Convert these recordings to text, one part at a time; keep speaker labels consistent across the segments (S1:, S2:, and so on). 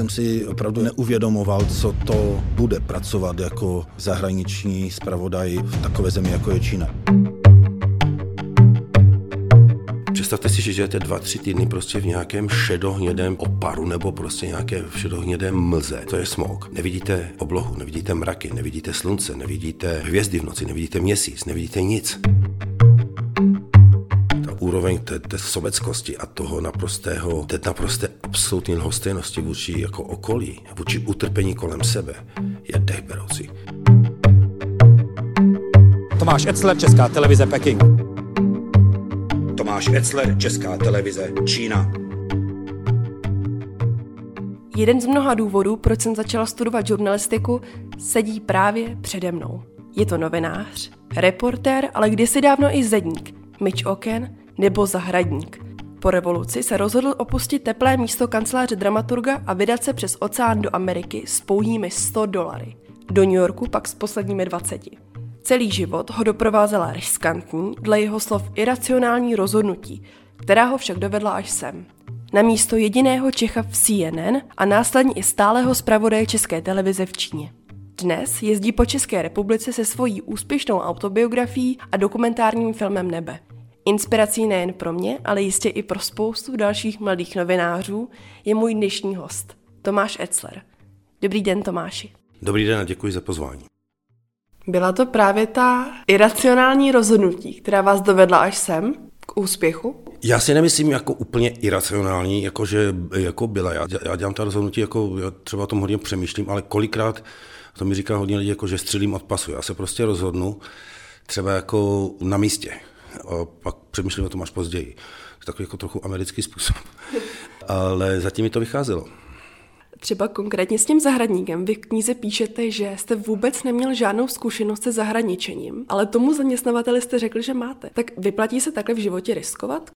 S1: Jsem si opravdu neuvědomoval, co to bude pracovat jako zahraniční zpravodaj v takové zemi, jako je Čína.
S2: Představte si, že žijete dva, tři týdny prostě v nějakém šedohnědém oparu nebo prostě nějaké šedohnědé mlze. To je smog. Nevidíte oblohu, nevidíte mraky, nevidíte slunce, nevidíte hvězdy v noci, nevidíte měsíc, nevidíte nic úroveň té, té sobeckosti a toho naprostého, té naprosté absolutní lhostejnosti vůči jako okolí, vůči utrpení kolem sebe, je dechberoucí.
S3: Tomáš Etzler, Česká televize Peking.
S4: Tomáš Etzler, Česká televize Čína.
S5: Jeden z mnoha důvodů, proč jsem začala studovat žurnalistiku, sedí právě přede mnou. Je to novinář, reportér, ale kdysi dávno i zedník, myč oken nebo zahradník. Po revoluci se rozhodl opustit teplé místo kanceláře dramaturga a vydat se přes oceán do Ameriky s pouhými 100 dolary. Do New Yorku pak s posledními 20. Celý život ho doprovázela riskantní, dle jeho slov iracionální rozhodnutí, která ho však dovedla až sem. Na místo jediného Čecha v CNN a následně i stáleho zpravodaje České televize v Číně. Dnes jezdí po České republice se svojí úspěšnou autobiografií a dokumentárním filmem Nebe. Inspirací nejen pro mě, ale jistě i pro spoustu dalších mladých novinářů je můj dnešní host, Tomáš Etzler. Dobrý den, Tomáši.
S2: Dobrý den a děkuji za pozvání.
S5: Byla to právě ta iracionální rozhodnutí, která vás dovedla až sem k úspěchu?
S2: Já si nemyslím jako úplně iracionální, jako že jako byla. Já, já dělám ta rozhodnutí, jako já třeba o tom hodně přemýšlím, ale kolikrát, to mi říká hodně lidí, jako že střelím od pasu. Já se prostě rozhodnu třeba jako na místě a pak přemýšlím o tom až později. To takový jako trochu americký způsob. Ale zatím mi to vycházelo.
S5: Třeba konkrétně s tím zahradníkem. Vy v knize píšete, že jste vůbec neměl žádnou zkušenost se zahraničením, ale tomu zaměstnavateli jste řekl, že máte. Tak vyplatí se takhle v životě riskovat?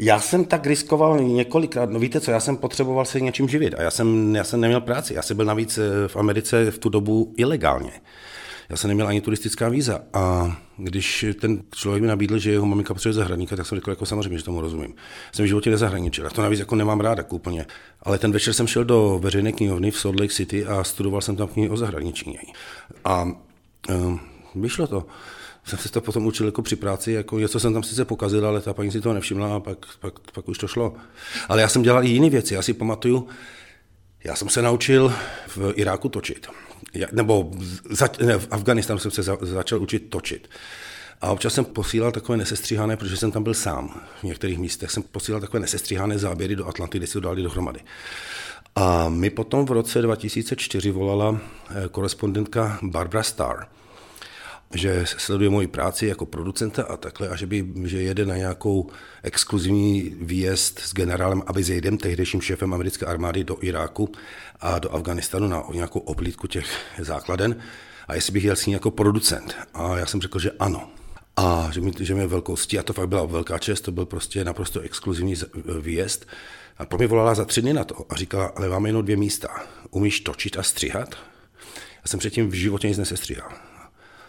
S2: Já jsem tak riskoval několikrát. No víte co, já jsem potřeboval se něčím živit a já jsem, já jsem neměl práci. Já jsem byl navíc eh, v Americe v tu dobu ilegálně. Já jsem neměl ani turistická víza a když ten člověk mi nabídl, že jeho maminka potřebuje zahradníka, tak jsem řekl, jako samozřejmě, že tomu rozumím. Jsem v životě nezahraničil, a to navíc jako nemám rád jako úplně. Ale ten večer jsem šel do veřejné knihovny v Salt Lake City a studoval jsem tam knihy o zahraničí. A um, vyšlo to jsem se to potom učil jako při práci, jako něco jsem tam sice pokazil, ale ta paní si to nevšimla a pak, pak, pak už to šlo. Ale já jsem dělal i jiné věci, já si pamatuju, já jsem se naučil v Iráku točit nebo za, ne, v Afganistánu jsem se za, začal učit točit. A občas jsem posílal takové nesestříhané, protože jsem tam byl sám v některých místech, jsem posílal takové nesestříhané záběry do Atlanty, kde si to dali dohromady. A mi potom v roce 2004 volala eh, korespondentka Barbara Starr, že sleduje moji práci jako producenta a takhle, a že, by, že jede na nějakou exkluzivní výjezd s generálem Abizejdem, tehdejším šéfem americké armády do Iráku a do Afganistanu na nějakou oblídku těch základen a jestli bych jel s ní jako producent. A já jsem řekl, že ano. A že mi, že mi velkou ctí, a to fakt byla velká čest, to byl prostě naprosto exkluzivní výjezd. A po mě volala za tři dny na to a říkala, ale máme jenom dvě místa. Umíš točit a stříhat? Já jsem předtím v životě nic nesestříhal.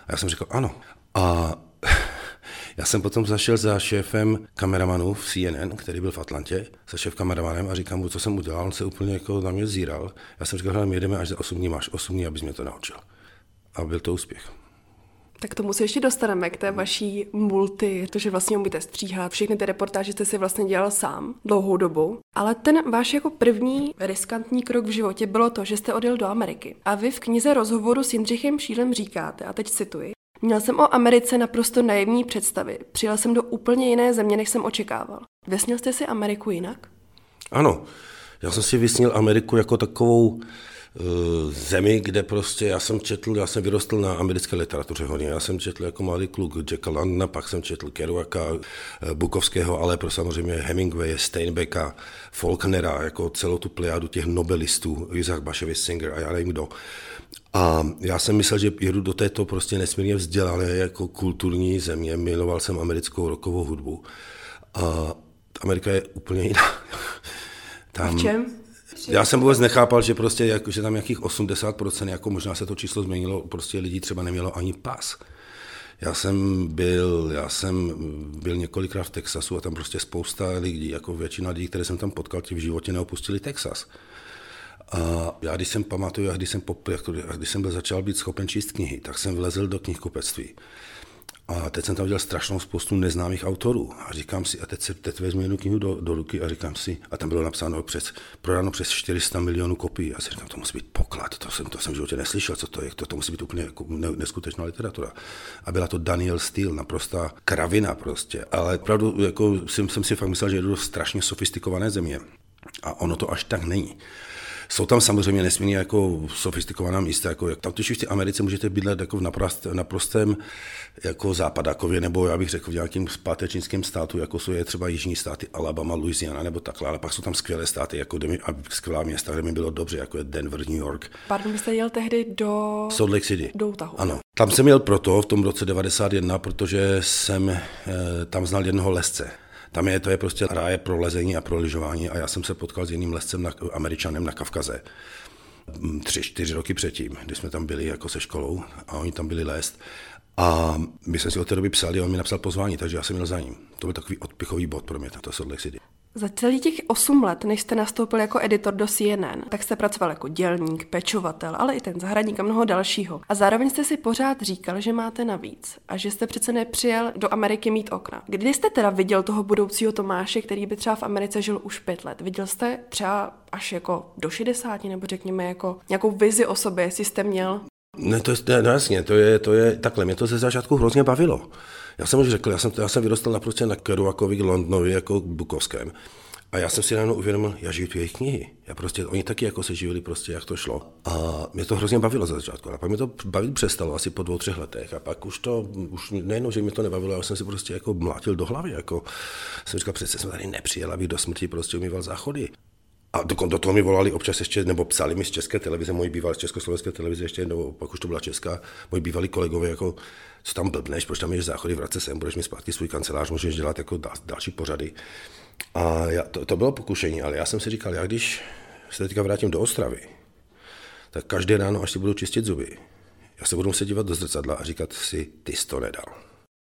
S2: A já jsem řekl ano. A já jsem potom zašel za šéfem kameramanů v CNN, který byl v Atlantě, za šéf kameramanem a říkám mu, co jsem udělal. On se úplně jako na mě zíral. Já jsem říkal, my jedeme až za 8 dní, máš 8 dní, abys mě to naučil. A byl to úspěch.
S5: Tak tomu se ještě dostaneme k té vaší multi, to, že vlastně umíte stříhat. Všechny ty reportáže jste si vlastně dělal sám dlouhou dobu. Ale ten váš jako první riskantní krok v životě bylo to, že jste odjel do Ameriky. A vy v knize rozhovoru s Jindřichem Šílem říkáte, a teď cituji, Měl jsem o Americe naprosto naivní představy. Přijel jsem do úplně jiné země, než jsem očekával. Vesnil jste si Ameriku jinak?
S2: Ano, já jsem si vysnil Ameriku jako takovou zemi, kde prostě já jsem četl, já jsem vyrostl na americké literatuře hodně. Já jsem četl jako malý kluk Jacka Landna, pak jsem četl Kerouaka, eh, Bukovského, ale pro samozřejmě Hemingwaye, Steinbecka, Faulknera, jako celou tu plejádu těch nobelistů, Isaac Bashevis Singer a já nevím kdo. A já jsem myslel, že jedu do této prostě nesmírně vzdělané jako kulturní země. Miloval jsem americkou rokovou hudbu. A Amerika je úplně jiná.
S5: Tam, v čem?
S2: Já jsem vůbec nechápal, že prostě jako, že tam nějakých 80%, jako možná se to číslo změnilo, prostě lidí třeba nemělo ani pas. Já jsem byl, já jsem byl několikrát v Texasu a tam prostě spousta lidí, jako většina lidí, které jsem tam potkal, ti v životě neopustili Texas. A já když jsem pamatuju, když jsem, pop, jako, když jsem byl začal být schopen číst knihy, tak jsem vlezl do knihkupectví. A teď jsem tam viděl strašnou spoustu neznámých autorů. A říkám si, a teď, se, teď vezmu jednu knihu do, do ruky a říkám si, a tam bylo napsáno přes, prodáno přes 400 milionů kopií. A si říkám, to musí být poklad, to jsem, to jsem v životě neslyšel, co to je, to, to musí být úplně jako neskutečná literatura. A byla to Daniel Steele, naprostá kravina prostě. Ale opravdu jako, jsem, jsem si fakt myslel, že jdu do strašně sofistikované země. A ono to až tak není. Jsou tam samozřejmě nesmírně jako sofistikovaná místa, jako jak tam totiž v té Americe můžete bydlet jako v naprost, naprostém jako západákově, nebo já bych řekl v nějakým zpátečnickém státu, jako jsou je třeba jižní státy Alabama, Louisiana nebo takhle, ale pak jsou tam skvělé státy, jako kde mi, a skvělá města, kde mi bylo dobře, jako je Denver, New York.
S5: Pardon, vy jste jel tehdy do...
S2: Salt Lake City.
S5: Do Utahu.
S2: Ano. Tam jsem jel proto v tom roce 91, protože jsem e, tam znal jednoho lesce. Tam je, to je prostě ráje pro lezení a pro lyžování a já jsem se potkal s jiným lescem, na, američanem na Kavkaze mm, tři, čtyři roky předtím, kdy jsme tam byli jako se školou a oni tam byli lézt. A my jsme si od té doby psali a on mi napsal pozvání, takže já jsem měl za ním. To byl takový odpichový bod pro mě, to Salt Lake City.
S5: Za celý těch 8 let, než jste nastoupil jako editor do CNN, tak jste pracoval jako dělník, pečovatel, ale i ten zahradník a mnoho dalšího. A zároveň jste si pořád říkal, že máte navíc a že jste přece nepřijel do Ameriky mít okna. Kdy jste teda viděl toho budoucího Tomáše, který by třeba v Americe žil už pět let? Viděl jste třeba až jako do 60, nebo řekněme jako nějakou vizi o sobě, jestli jste měl?
S2: Ne, to je, no jasně, to je, to je takhle, mě to ze začátku hrozně bavilo. Já jsem už řekl, já jsem, já jsem vyrostl naprosto na Kerouakovi Londonovi jako Bukovském. A já jsem si najednou uvědomil, já žiju tu jejich knihy. Já prostě, oni taky jako se živili prostě, jak to šlo. A mě to hrozně bavilo za začátku. A pak mě to bavit přestalo asi po dvou, třech letech. A pak už to, už nejenom, že mě to nebavilo, ale jsem si prostě jako mlátil do hlavy. Jako, jsem říkal, přece jsem tady nepřijel, abych do smrti prostě umýval záchody. A do, do toho mi volali občas ještě, nebo psali mi z české televize, moji bývalí z československé televize ještě, nebo pak už to byla česká, moji bývalí kolegové, jako, co tam blbneš, proč tam ješ záchody, vrát se sem, budeš mi zpátky svůj kancelář, můžeš dělat jako dal, další pořady. A já, to, to bylo pokušení, ale já jsem si říkal, já když se teďka vrátím do Ostravy, tak každé ráno, až si budu čistit zuby, já se budu muset dívat do zrcadla a říkat si, ty jsi to nedal,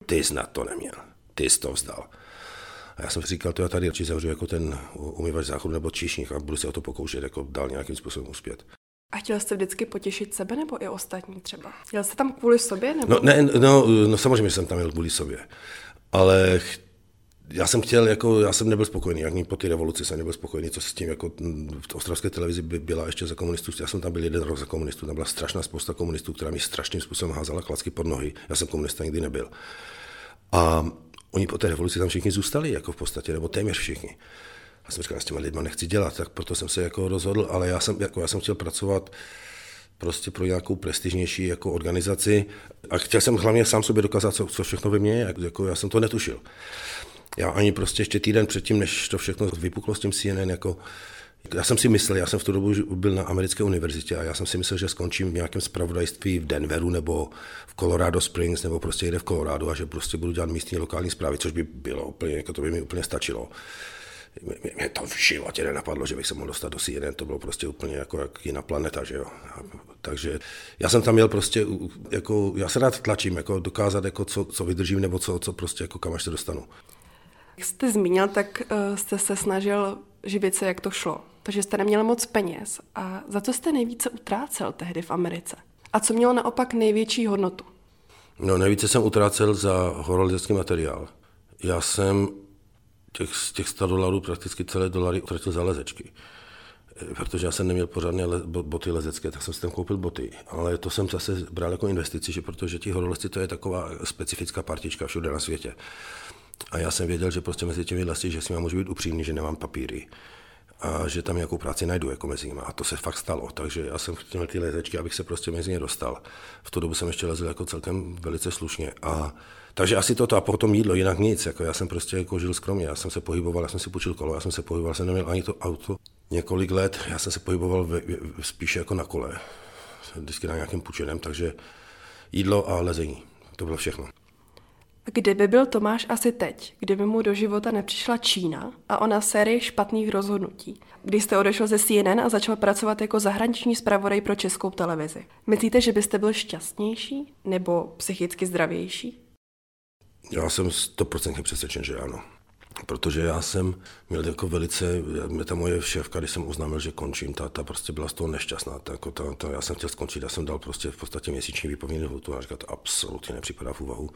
S2: ty jsi na to neměl, ty jsi to vzdal. A já jsem si říkal, to já tady radši zavřu jako ten umývač záchodu nebo číšník a budu se o to pokoušet jako dál nějakým způsobem uspět.
S5: A chtěl jste vždycky potěšit sebe nebo i ostatní třeba? Chtěl jste tam kvůli sobě? Nebo...
S2: No, ne, no, no samozřejmě jsem tam měl kvůli sobě, ale já jsem chtěl, jako, já jsem nebyl spokojený, ani po té revoluci jsem nebyl spokojený, co s tím, jako v ostravské televizi by byla ještě za komunistů, já jsem tam byl jeden rok za komunistů, tam byla strašná spousta komunistů, která mi strašným způsobem házala klacky pod nohy, já jsem komunista nikdy nebyl. A oni po té revoluci tam všichni zůstali, jako v podstatě, nebo téměř všichni. Já jsem říkal, s těma lidma nechci dělat, tak proto jsem se jako rozhodl, ale já jsem, jako já jsem chtěl pracovat prostě pro nějakou prestižnější jako organizaci a chtěl jsem hlavně sám sobě dokázat, co, co všechno ve mně je, jako já jsem to netušil. Já ani prostě ještě týden předtím, než to všechno vypuklo s tím CNN, jako já jsem si myslel, já jsem v tu dobu byl na americké univerzitě a já jsem si myslel, že skončím v nějakém spravodajství v Denveru nebo v Colorado Springs nebo prostě jde v Colorado a že prostě budu dělat místní lokální zprávy, což by bylo úplně, jako to by mi úplně stačilo. Mě to v životě nenapadlo, že bych se mohl dostat do CNN, to bylo prostě úplně jako jak jiná planeta, že jo. Takže já jsem tam měl prostě, jako, já se rád tlačím, jako dokázat, jako co, co vydržím, nebo co, co prostě, jako kam až se dostanu.
S5: Jak jste zmínil, tak uh, jste se snažil živit se, jak to šlo. Takže jste neměl moc peněz. A za co jste nejvíce utrácel tehdy v Americe? A co mělo naopak největší hodnotu?
S2: No, nejvíce jsem utrácel za horolezectý materiál. Já jsem těch, z těch 100 dolarů prakticky celé dolary utratil za lezečky. Eh, protože já jsem neměl pořádné le, boty lezecké, tak jsem si tam koupil boty. Ale to jsem zase bral jako investici, že protože ti horolezci to je taková specifická partička všude na světě. A já jsem věděl, že prostě mezi těmi lesy, že s nimi můžu být upřímný, že nemám papíry a že tam nějakou práci najdu jako mezi nimi. A to se fakt stalo. Takže já jsem chtěl ty lezečky, abych se prostě mezi ně dostal. V tu dobu jsem ještě lezl jako celkem velice slušně. A takže asi toto a potom jídlo, jinak nic. Jako já jsem prostě jako žil skromně, já jsem se pohyboval, já jsem si počil kolo, já jsem se pohyboval, jsem neměl ani to auto. Několik let já jsem se pohyboval ve, ve, spíše jako na kole, vždycky na nějakém půjčeném, takže jídlo a lezení, to bylo všechno.
S5: Kde by byl Tomáš asi teď, kdyby mu do života nepřišla Čína a ona série špatných rozhodnutí? Když jste odešel ze CNN a začal pracovat jako zahraniční zpravodaj pro českou televizi. Myslíte, že byste byl šťastnější nebo psychicky zdravější?
S2: Já jsem stoprocentně přesvědčen, že ano. protože já jsem měl jako velice, mě ta moje šéfka, když jsem oznámil, že končím, ta, ta prostě byla z toho nešťastná. Ta, jako ta, ta, já jsem chtěl skončit, já jsem dal prostě v podstatě měsíční výpovědní lhutu a říkal, to absolutně nepřipadá v úvahu.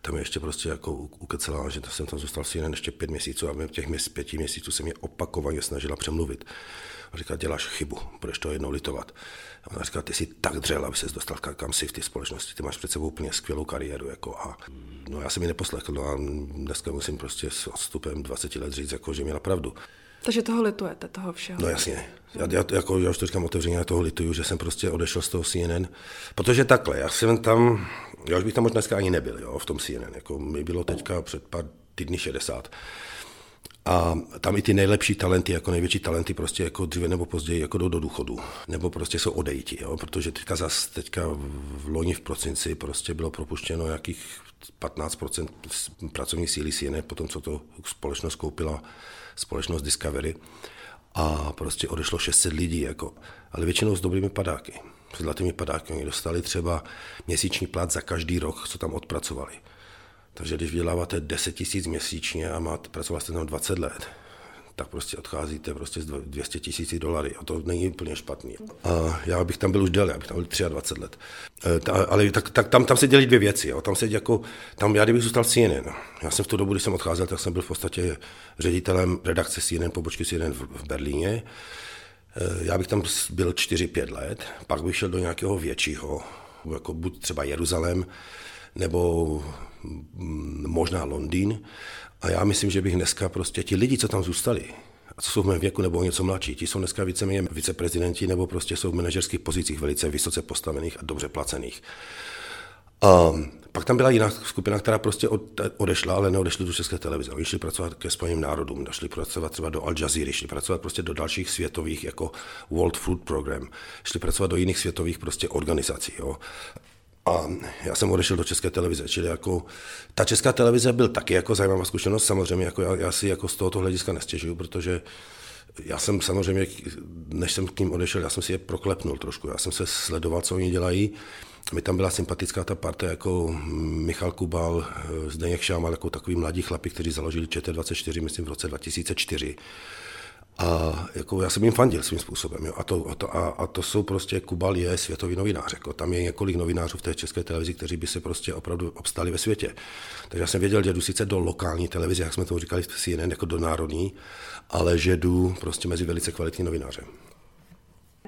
S2: Tam je ještě prostě jako ukecela, že jsem tam zůstal si jen ještě pět měsíců a v těch měs, pěti měsíců se mě opakovaně snažila přemluvit. A říká, děláš chybu, budeš to jednou litovat. A ona říká, ty jsi tak dřel, aby se dostal kam si v té společnosti, ty máš před sebou úplně skvělou kariéru. Jako a, no já jsem ji neposlechl, no a dneska musím prostě s odstupem 20 let říct, jako, že měla pravdu.
S5: Takže toho litujete, toho všeho.
S2: No jasně. Já, já, jako, já už to říkám otevřeně, já toho lituju, že jsem prostě odešel z toho CNN, protože takhle, já jsem tam, já už bych tam možná dneska ani nebyl, jo, v tom CNN, jako mi bylo teďka před pár týdny 60. A tam i ty nejlepší talenty, jako největší talenty, prostě jako dříve nebo později jako jdou do důchodu. Nebo prostě jsou odejti, jo? protože teďka zas, teďka v loni v prosinci prostě bylo propuštěno jakých 15% pracovní síly CNN, potom co to společnost koupila, společnost Discovery. A prostě odešlo 600 lidí, jako, ale většinou s dobrými padáky. S zlatými padáky. Oni dostali třeba měsíční plat za každý rok, co tam odpracovali. Takže když vyděláváte 10 tisíc měsíčně a máte, pracovat jste tam 20 let, tak prostě odcházíte prostě z 200 tisíc dolary a to není úplně špatný. A já bych tam byl už déle, abych tam byl 23 let. E, ta, ale tak, tak, tam, tam se dělí dvě věci. Jo. Tam se jako, tam já kdybych zůstal CNN, já jsem v tu dobu, kdy jsem odcházel, tak jsem byl v podstatě ředitelem redakce CNN, pobočky CNN v, v Berlíně. E, já bych tam byl 4-5 let, pak bych šel do nějakého většího, jako buď třeba Jeruzalém, nebo možná Londýn. A já myslím, že bych dneska prostě ti lidi, co tam zůstali, a co jsou v mém věku nebo něco mladší, ti jsou dneska víceméně viceprezidenti nebo prostě jsou v manažerských pozicích velice vysoce postavených a dobře placených. A pak tam byla jiná skupina, která prostě odešla, ale neodešli do České televize. Oni šli pracovat ke Spojeným národům, šli pracovat třeba do Al Jazeera, šli pracovat prostě do dalších světových, jako World Food Program, šli pracovat do jiných světových prostě organizací. Jo. A já jsem odešel do České televize, čili jako ta Česká televize byl taky jako zajímavá zkušenost, samozřejmě jako já, já si jako z tohoto hlediska nestěžuju, protože já jsem samozřejmě, než jsem k ním odešel, já jsem si je proklepnul trošku, já jsem se sledoval, co oni dělají, mi tam byla sympatická ta parta jako Michal Kubal, Zdeněk Šámal, jako takový mladí chlapi, kteří založili ČT24, myslím, v roce 2004. A jako já jsem jim fandil svým způsobem. Jo. A, to, a, to, a, a to jsou prostě, Kubal je světový novinář. Jako. Tam je několik novinářů v té české televizi, kteří by se prostě opravdu obstali ve světě. Takže já jsem věděl, že jdu sice do lokální televize, jak jsme to říkali v CNN, jako do národní, ale že jdu prostě mezi velice kvalitní novináře.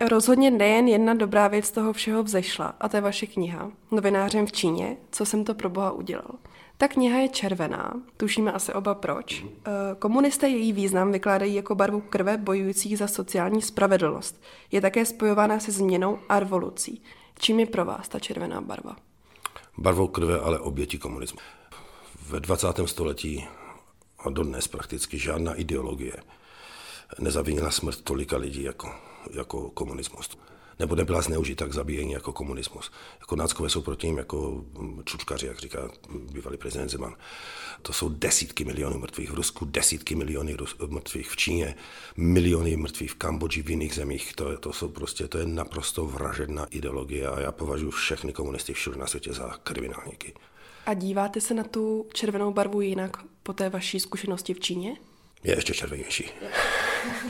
S5: Rozhodně nejen jedna dobrá věc z toho všeho vzešla, a to je vaše kniha Novinářem v Číně, co jsem to pro boha udělal. Ta kniha je červená, tušíme asi oba proč. Eh, komunisté její význam vykládají jako barvu krve bojujících za sociální spravedlnost. Je také spojována se změnou a revolucí. Čím je pro vás ta červená barva?
S2: Barvou krve, ale oběti komunismu. Ve 20. století a dodnes prakticky žádná ideologie nezavinila smrt tolika lidí jako, jako komunismus nebo nebyla zneužita k zabíjení jako komunismus. Jako náckové jsou proti ním jako čučkaři, jak říká bývalý prezident Zeman. To jsou desítky milionů mrtvých v Rusku, desítky milionů mrtvých v Číně, miliony mrtvých v Kambodži, v jiných zemích. To, je, to jsou prostě, to je naprosto vražedná ideologie a já považuji všechny komunisty všude na světě za kriminálníky.
S5: A díváte se na tu červenou barvu jinak po té vaší zkušenosti v Číně?
S2: Je ještě červenější.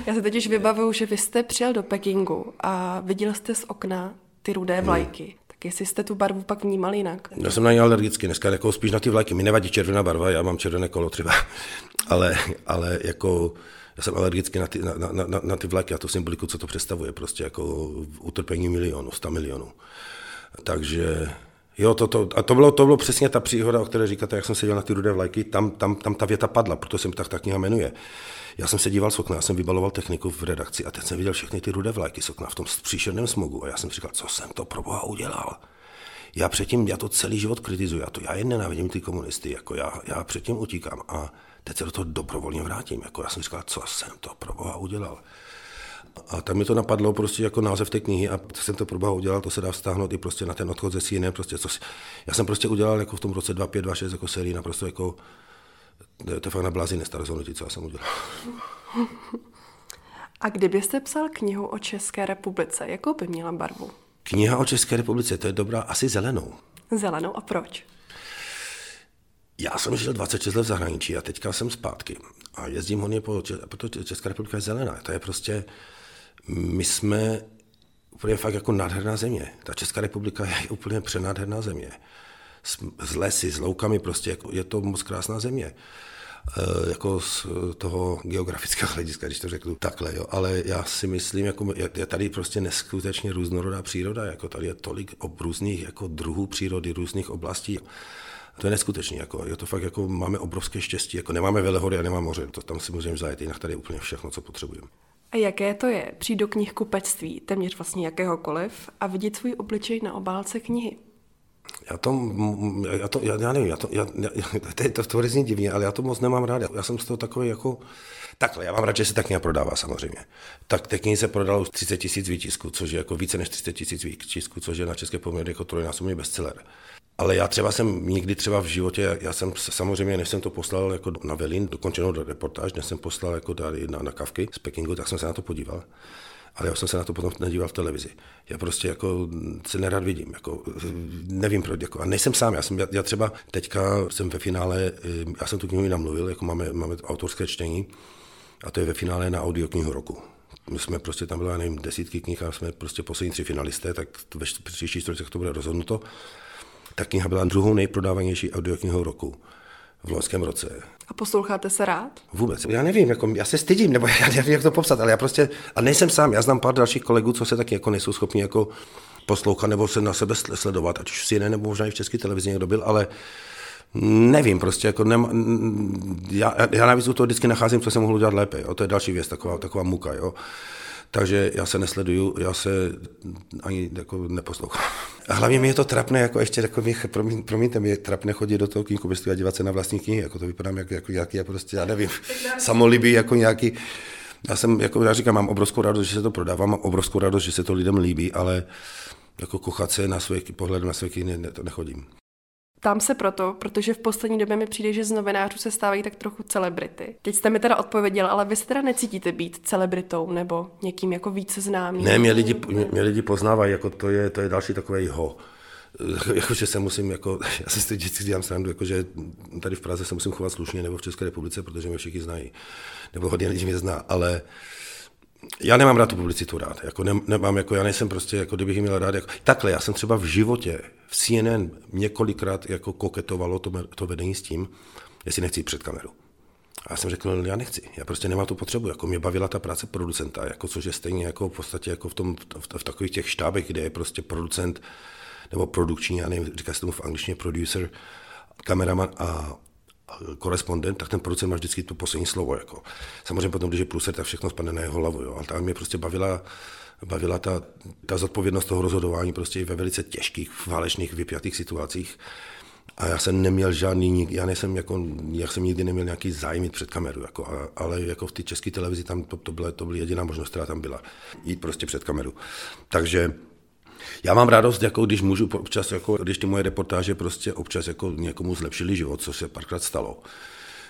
S5: Já se totiž vybavuju, že vy jste přijel do Pekingu a viděl jste z okna ty rudé hmm. vlajky. Hmm. Tak jestli jste tu barvu pak vnímal jinak?
S2: Já jsem na ně alergický, dneska jako spíš na ty vlajky. Mi nevadí červená barva, já mám červené kolo třeba, ale, ale jako já jsem alergický na ty, na, na, na, na ty vlajky a tu symboliku, co to představuje, prostě jako utrpení milionů, sta milionů. Takže Jo, to, to, a to bylo, to bylo přesně ta příhoda, o které říkáte, jak jsem seděl na ty rudé vlajky, tam, tam, tam ta věta padla, proto jsem tak ta kniha jmenuje. Já jsem se díval z okna, já jsem vybaloval techniku v redakci a teď jsem viděl všechny ty rudé vlajky z okna v tom příšerném smogu a já jsem říkal, co jsem to pro boha udělal. Já předtím, já to celý život kritizuji, já to já jen nenávidím ty komunisty, jako já, já předtím utíkám a teď se do toho dobrovolně vrátím. Jako já jsem říkal, co jsem to pro boha udělal. A tam mi to napadlo prostě jako název té knihy a jsem to pro udělal, to se dá vztáhnout i prostě na ten odchod ze CNN, prostě co si, já jsem prostě udělal jako v tom roce 25, 26 jako sérii naprosto jako, to je fakt na blázi rozhodnutí, co já jsem udělal.
S5: A kdybyste psal knihu o České republice, jakou by měla barvu?
S2: Kniha o České republice, to je dobrá, asi zelenou.
S5: Zelenou a proč?
S2: Já jsem žil 26 let v zahraničí a teďka jsem zpátky. a jezdím hodně po, protože Česká republika je zelená. To je prostě, my jsme úplně fakt jako nádherná země. Ta Česká republika je úplně přenádherná země. S, s lesy, s loukami prostě, jako, je to moc krásná země. E, jako z toho geografického hlediska, když to řeknu takhle, jo. ale já si myslím, jako je, je tady prostě neskutečně různorodá příroda, jako tady je tolik ob různých jako druhů přírody, různých oblastí. To je neskutečné, jako, je to fakt, jako máme obrovské štěstí, jako nemáme velehory a nemáme moře, to tam si můžeme zajet, jinak tady je úplně všechno, co potřebujeme.
S5: A jaké to je přijít do knihkupectví, téměř vlastně jakéhokoliv, a vidět svůj obličej na obálce knihy?
S2: Já to, já to, já, já nevím, já to, já, já, to, to, to zní divně, ale já to moc nemám rád. Já jsem z toho takový jako, takhle, já mám rád, že se ta kniha prodává samozřejmě. Tak té knihy se prodalo 30 tisíc výtisků, což je jako více než 30 tisíc výtisků, což je na české poměry jako trojnásobný bestseller. Ale já třeba jsem nikdy třeba v životě, já jsem samozřejmě, než jsem to poslal jako na Velin, dokončenou do reportáž, než jsem poslal jako tady na, na kavky z Pekingu, tak jsem se na to podíval. Ale já jsem se na to potom nedíval v televizi. Já prostě jako se nerad vidím, jako nevím proč, jako, a nejsem sám, já, jsem, já, já třeba teďka jsem ve finále, já jsem tu knihu namluvil, jako máme, máme autorské čtení, a to je ve finále na audioknihu roku. My jsme prostě tam byli, nevím, desítky knih a jsme prostě poslední tři finalisté, tak ve příští čtvrtech to bude rozhodnuto. Ta kniha byla druhou nejprodávanější audioknihou roku v loňském roce.
S5: A posloucháte se rád?
S2: Vůbec. Já nevím, jako, já se stydím, nebo já nevím, jak to popsat, ale já prostě, a nejsem sám, já znám pár dalších kolegů, co se taky jako nejsou schopni jako poslouchat nebo se na sebe sledovat, ať už si jiné, nebo možná i v české televizi někdo byl, ale Nevím, prostě jako nem, já, já navíc u toho vždycky nacházím, co jsem mohl udělat lépe. Jo? To je další věc, taková, taková muka. Jo? Takže já se nesleduju, já se ani jako neposlouchám. A hlavně mi je to trapné, jako ještě jako mě, promiň, promiňte, mi je trapné chodit do toho knihkupectví a dívat se na vlastní knihy, jako to vypadám jako, jako nějaký, jako prostě, já nevím, samolibý, jako nějaký, já jsem, jako já říkám, mám obrovskou radost, že se to prodává, mám obrovskou radost, že se to lidem líbí, ale jako kochat se na své pohled na své knihy ne, to nechodím.
S5: Tam se proto, protože v poslední době mi přijde, že z novinářů se stávají tak trochu celebrity. Teď jste mi teda odpověděl, ale vy se teda necítíte být celebritou nebo někým jako více známým?
S2: Ne, mě lidi, mě, mě lidi poznávají, jako to je, to je další takové ho. Jakože se musím, jako, já si vždycky dělám srandu, jakože tady v Praze se musím chovat slušně, nebo v České republice, protože mě všichni znají, nebo hodně lidí mě zná, ale já nemám rád tu publicitu rád, jako ne, nemám, jako já nejsem prostě, jako kdybych ji měl rád, jako, takhle, já jsem třeba v životě, v CNN několikrát jako koketovalo to, to vedení s tím, jestli nechci před kameru. A já jsem řekl, já nechci, já prostě nemám tu potřebu, jako mě bavila ta práce producenta, jako což je stejně jako v podstatě jako v, tom, v, v takových těch štábech, kde je prostě producent nebo produkční, já nevím, říká se tomu v angličtině producer, kameraman a korespondent, tak ten producent má vždycky to poslední slovo. Jako. Samozřejmě potom, když je pluser, tak všechno spadne na jeho hlavu. Jo. Ale tam mě prostě bavila, bavila ta, ta zodpovědnost toho rozhodování prostě ve velice těžkých, válečných, vypjatých situacích. A já jsem neměl žádný, já nejsem jako, já jsem nikdy neměl nějaký zájem před kameru, jako, ale jako v té české televizi tam to, to, byla, to byla jediná možnost, která tam byla, jít prostě před kameru. Takže já mám radost, jako když můžu občas, jako když ty moje reportáže prostě občas jako někomu zlepšili život, co se párkrát stalo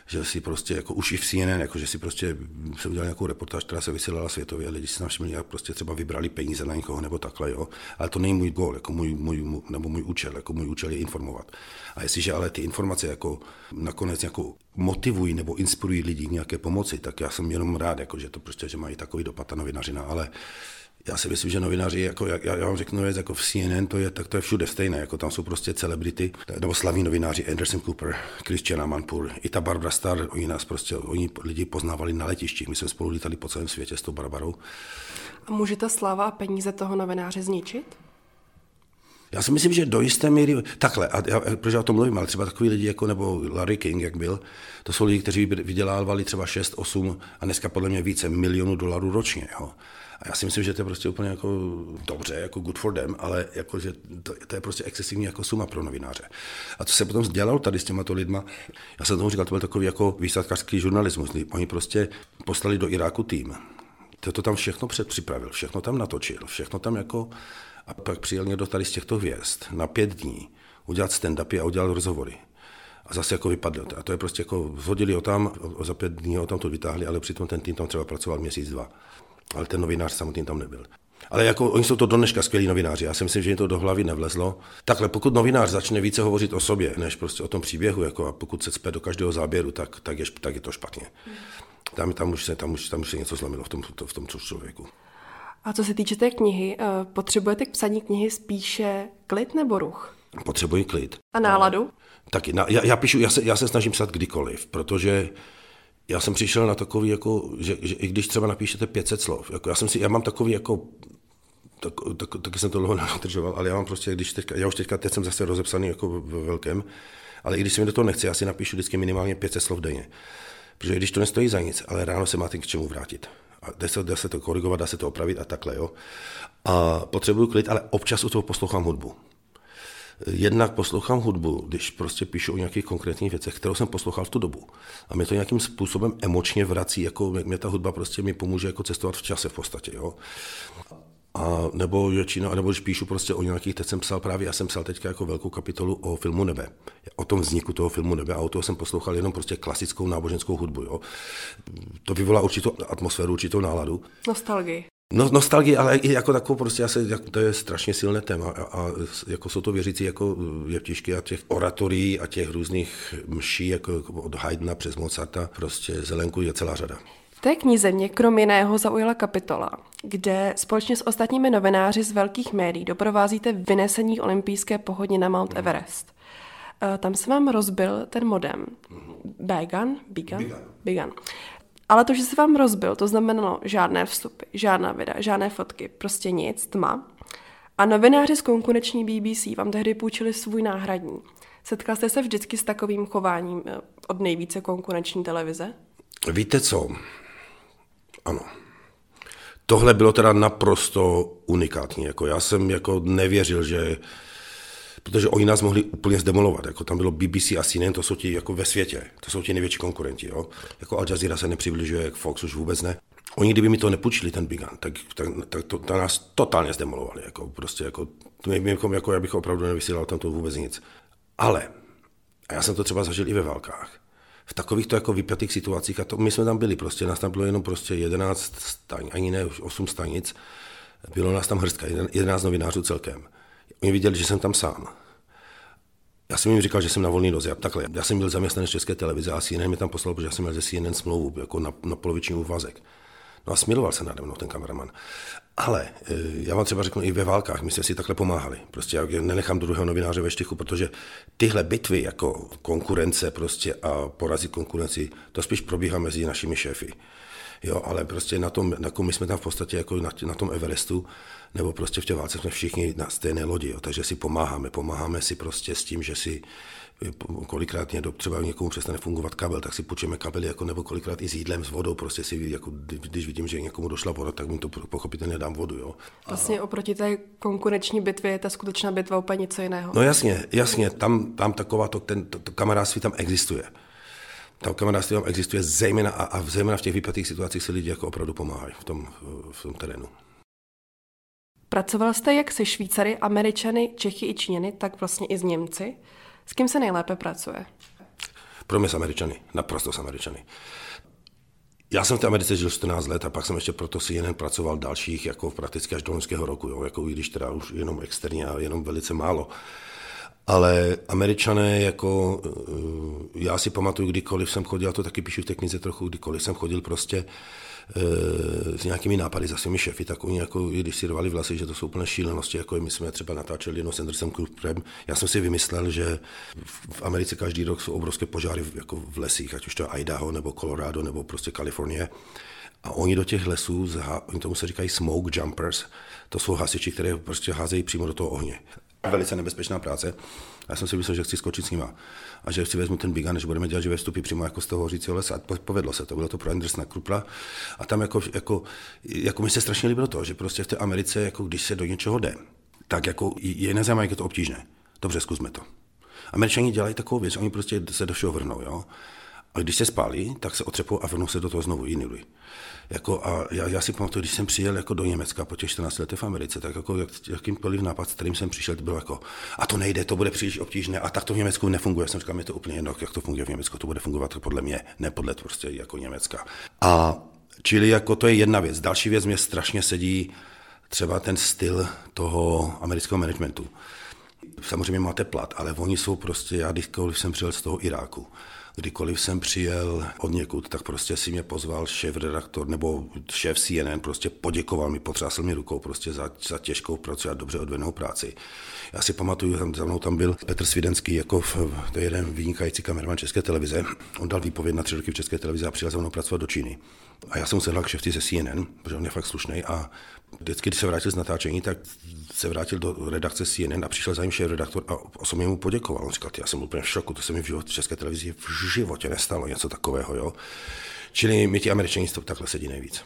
S2: že si prostě, jako už i v CNN, jako že si prostě se udělal nějakou reportáž, která se vysílala světově a lidi si našli, jak prostě třeba vybrali peníze na někoho nebo takhle, jo. Ale to není můj gól, jako můj, můj, nebo můj účel, jako můj účel je informovat. A jestliže ale ty informace jako nakonec jako motivují nebo inspirují lidi k nějaké pomoci, tak já jsem jenom rád, jako, že to prostě, že mají takový dopad ta novinařina, ale já si myslím, že novináři, jako, já, já vám řeknu věc, jako v CNN, to je, tak to je všude stejné, jako tam jsou prostě celebrity, nebo slavní novináři, Anderson Cooper, Christian Amanpour, i ta Barbara Star, oni nás prostě, oni lidi poznávali na letištích, my jsme spolu lítali po celém světě s tou Barbarou.
S5: A může ta sláva a peníze toho novináře zničit?
S2: Já si myslím, že do jisté míry, takhle, a já, proč já o tom mluvím, ale třeba takový lidi jako, nebo Larry King, jak byl, to jsou lidi, kteří vydělávali třeba 6, 8 a dneska podle mě více milionů dolarů ročně. Jo. A já si myslím, že to je prostě úplně jako dobře, jako good for them, ale jako, že to, to, je prostě excesivní jako suma pro novináře. A co se potom dělalo tady s těma to lidma, já jsem tomu říkal, to byl takový jako výsadkářský žurnalismus. Oni prostě poslali do Iráku tým. To, to tam všechno předpřipravil, všechno tam natočil, všechno tam jako... A pak přijel někdo tady z těchto hvězd na pět dní udělat stand-upy a udělat rozhovory a zase jako vypadl. A to je prostě jako, zhodili ho tam, za pět dní ho tam to vytáhli, ale přitom ten tým tam třeba pracoval měsíc, dva ale ten novinář samotný tam nebyl. Ale jako oni jsou to do dneška skvělí novináři. Já si myslím, že jim to do hlavy nevlezlo. Takhle, pokud novinář začne více hovořit o sobě, než prostě o tom příběhu, jako a pokud se cpe do každého záběru, tak, tak, je, tak je to špatně. Tam, tam, už se, tam, už, tam už se něco zlomilo v tom, to, v tom člověku.
S5: A co se týče té knihy, eh, potřebujete k psaní knihy spíše klid nebo ruch?
S2: Potřebuji klid.
S5: A náladu?
S2: Taky. Na, já, já, píšu, já se, já se snažím psát kdykoliv, protože já jsem přišel na takový, jako, že, že i když třeba napíšete 500 slov, jako já, jsem si, já mám takový jako tak, tak, taky jsem to dlouho nedržoval, ale já mám prostě, když teďka, já už teďka, teď jsem zase rozepsaný jako ve velkém, ale i když se mi do toho nechce, já si napíšu vždycky minimálně 500 slov denně. Protože když to nestojí za nic, ale ráno se máte k čemu vrátit. A dá se, dá se to korigovat, dá se to opravit a takhle, jo. A potřebuju klid, ale občas u toho poslouchám hudbu. Jednak poslouchám hudbu, když prostě píšu o nějakých konkrétních věcech, kterou jsem poslouchal v tu dobu. A mě to nějakým způsobem emočně vrací, jako mě ta hudba prostě mi pomůže jako cestovat v čase v podstatě. Jo. A nebo většina, nebo když píšu prostě o nějakých, teď jsem psal právě, já jsem psal teďka jako velkou kapitolu o filmu Nebe, o tom vzniku toho filmu Nebe a o toho jsem poslouchal jenom prostě klasickou náboženskou hudbu. Jo. To vyvolá určitou atmosféru, určitou náladu.
S5: Nostalgii.
S2: No, nostalgie, ale i jako takovou prostě asi, jako, to je strašně silné téma a, a jako jsou to věřící jako jeptišky a těch oratorií a těch různých mší, jako, od Haydna přes Mozarta, prostě zelenku je celá řada.
S5: V té knize mě krom jiného zaujala kapitola, kde společně s ostatními novináři z velkých médií doprovázíte vynesení olympijské pohodně na Mount Everest. Eh, tam se vám rozbil ten modem. Began? Began? Began. Ale to, že se vám rozbil, to znamenalo žádné vstupy, žádná videa, žádné fotky, prostě nic, tma. A novináři z konkurenční BBC vám tehdy půjčili svůj náhradní. Setkal jste se vždycky s takovým chováním eh, od nejvíce konkurenční televize?
S2: Víte co? Ano. Tohle bylo teda naprosto unikátní. Jako já jsem jako nevěřil, že protože oni nás mohli úplně zdemolovat. Jako tam bylo BBC a CNN, to jsou ti jako ve světě, to jsou ti největší konkurenti. Jo? Jako Al Jazeera se nepřibližuje, jak Fox už vůbec ne. Oni, kdyby mi to nepůjčili, ten Bigan, tak, tak, tak to, to, nás totálně zdemolovali. Jako, prostě jako, my, jako, jako, já bych opravdu nevysílal tam to vůbec nic. Ale, a já jsem to třeba zažil i ve válkách, v takovýchto jako vypjatých situacích, a to my jsme tam byli, prostě nás tam bylo jenom prostě 11 stanic, ani ne 8 stanic, bylo nás tam hrstka, 11 novinářů celkem. Oni viděli, že jsem tam sám. Já jsem jim říkal, že jsem na volný noze. Takhle, já jsem byl zaměstnanec z České televize a CNN mi tam poslal, protože já jsem měl ze CNN smlouvu jako na, na poloviční úvazek. No a smiloval se nade mnou ten kameraman. Ale e, já vám třeba řeknu, i ve válkách my jsme si takhle pomáhali. Prostě já nenechám druhého novináře ve štychu, protože tyhle bitvy jako konkurence prostě a porazit konkurenci, to spíš probíhá mezi našimi šéfy. Jo, ale prostě na tom, na my jsme tam v podstatě jako na, na tom Everestu, nebo prostě v té válce jsme všichni na stejné lodi, jo, takže si pomáháme, pomáháme si prostě s tím, že si kolikrát někdo, třeba někomu přestane fungovat kabel, tak si půjčeme kabely, jako, nebo kolikrát i s jídlem, s vodou, prostě si, jako, když vidím, že někomu došla voda, tak mu to pochopitelně dám vodu. Jo.
S5: Vlastně oproti té konkurenční bitvě je ta skutečná bitva úplně něco jiného.
S2: No jasně, jasně, tam, tam taková to, ten, to, to kamarádství tam existuje. Tam kamarádství tam existuje zejména a, a zejména v těch vypjatých situacích si lidi jako opravdu pomáhají v tom, v tom terénu.
S5: Pracoval jste jak se Švýcary, Američany, Čechy i Číňany, tak vlastně i s Němci. S kým se nejlépe pracuje?
S2: Pro mě s Američany, naprosto s Američany. Já jsem v té Americe žil 14 let a pak jsem ještě proto si jen pracoval dalších, jako prakticky až do loňského roku, jo, jako i když teda už jenom externě a jenom velice málo. Ale američané, jako eh, já si pamatuju, kdykoliv jsem chodil, já to taky píšu v té knize trochu, kdykoliv jsem chodil prostě s nějakými nápady za svými šefy, tak oni jako, když si rvali vlasy, že to jsou úplné šílenosti, jako my jsme třeba natáčeli jedno s Andersem Cooperem. Já jsem si vymyslel, že v Americe každý rok jsou obrovské požáry jako v lesích, ať už to je Idaho, nebo Colorado, nebo prostě Kalifornie. A oni do těch lesů, oni tomu se říkají smoke jumpers, to jsou hasiči, které prostě házejí přímo do toho ohně. Velice nebezpečná práce. Já jsem si myslel, že chci skočit s nima a že si vezmu ten bigan, než budeme dělat živé vstupy přímo jako z toho hořícího lesa. A povedlo se to, bylo to pro Andersona Krupla. A tam jako, jako, jako mi se strašně líbilo to, že prostě v té Americe, jako když se do něčeho jde, tak jako je nezajímavé, jak je to obtížné. Dobře, zkusme to. Američani dělají takovou věc, oni prostě se do všeho vrhnou, jo. A když se spálí, tak se otřepou a vrhnou se do toho znovu jiný lidi. Jako a já, já, si pamatuju, když jsem přijel jako do Německa po těch 14 letech v Americe, tak jako jak, jakýmkoliv nápad, s kterým jsem přišel, to bylo jako, a to nejde, to bude příliš obtížné, a tak to v Německu nefunguje. Já jsem říkal, mi to úplně jedno, jak to funguje v Německu, to bude fungovat podle mě, ne podle prostě jako Německa. A čili jako to je jedna věc. Další věc mě strašně sedí třeba ten styl toho amerického managementu. Samozřejmě máte plat, ale oni jsou prostě, já kdykoliv jsem přijel z toho Iráku, kdykoliv jsem přijel od někud, tak prostě si mě pozval šéf redaktor nebo šéf CNN, prostě poděkoval mi, potřásl mi rukou prostě za, za těžkou práci a dobře odvedenou práci. Já si pamatuju, tam za mnou tam byl Petr Svidenský, jako v, to je jeden vynikající kameraman České televize. On dal výpověď na tři roky v České televizi a přijel za mnou pracovat do Číny. A já jsem musel k šefty ze CNN, protože on je fakt slušný a vždycky, když se vrátil z natáčení, tak se vrátil do redakce CNN a přišel za ním šéf redaktor a osobně mu poděkoval. On říkal, já jsem úplně v šoku, to se mi v životě České televizi v životě nestalo, něco takového. Jo? Čili my ti američani to takhle sedí nejvíc.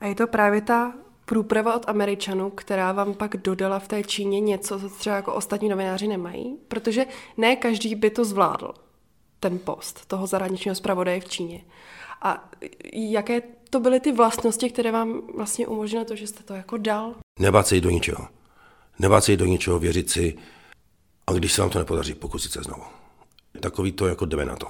S5: A je to právě ta průprava od Američanů, která vám pak dodala v té Číně něco, co třeba jako ostatní novináři nemají? Protože ne každý by to zvládl, ten post toho zahraničního zpravodaje v Číně. A jaké to byly ty vlastnosti, které vám vlastně umožnily to, že jste to jako dal?
S2: Nebát se jít do ničeho. Nebát se jít do ničeho, věřit si a když se vám to nepodaří, pokusit se znovu. Takový to jako jdeme na to.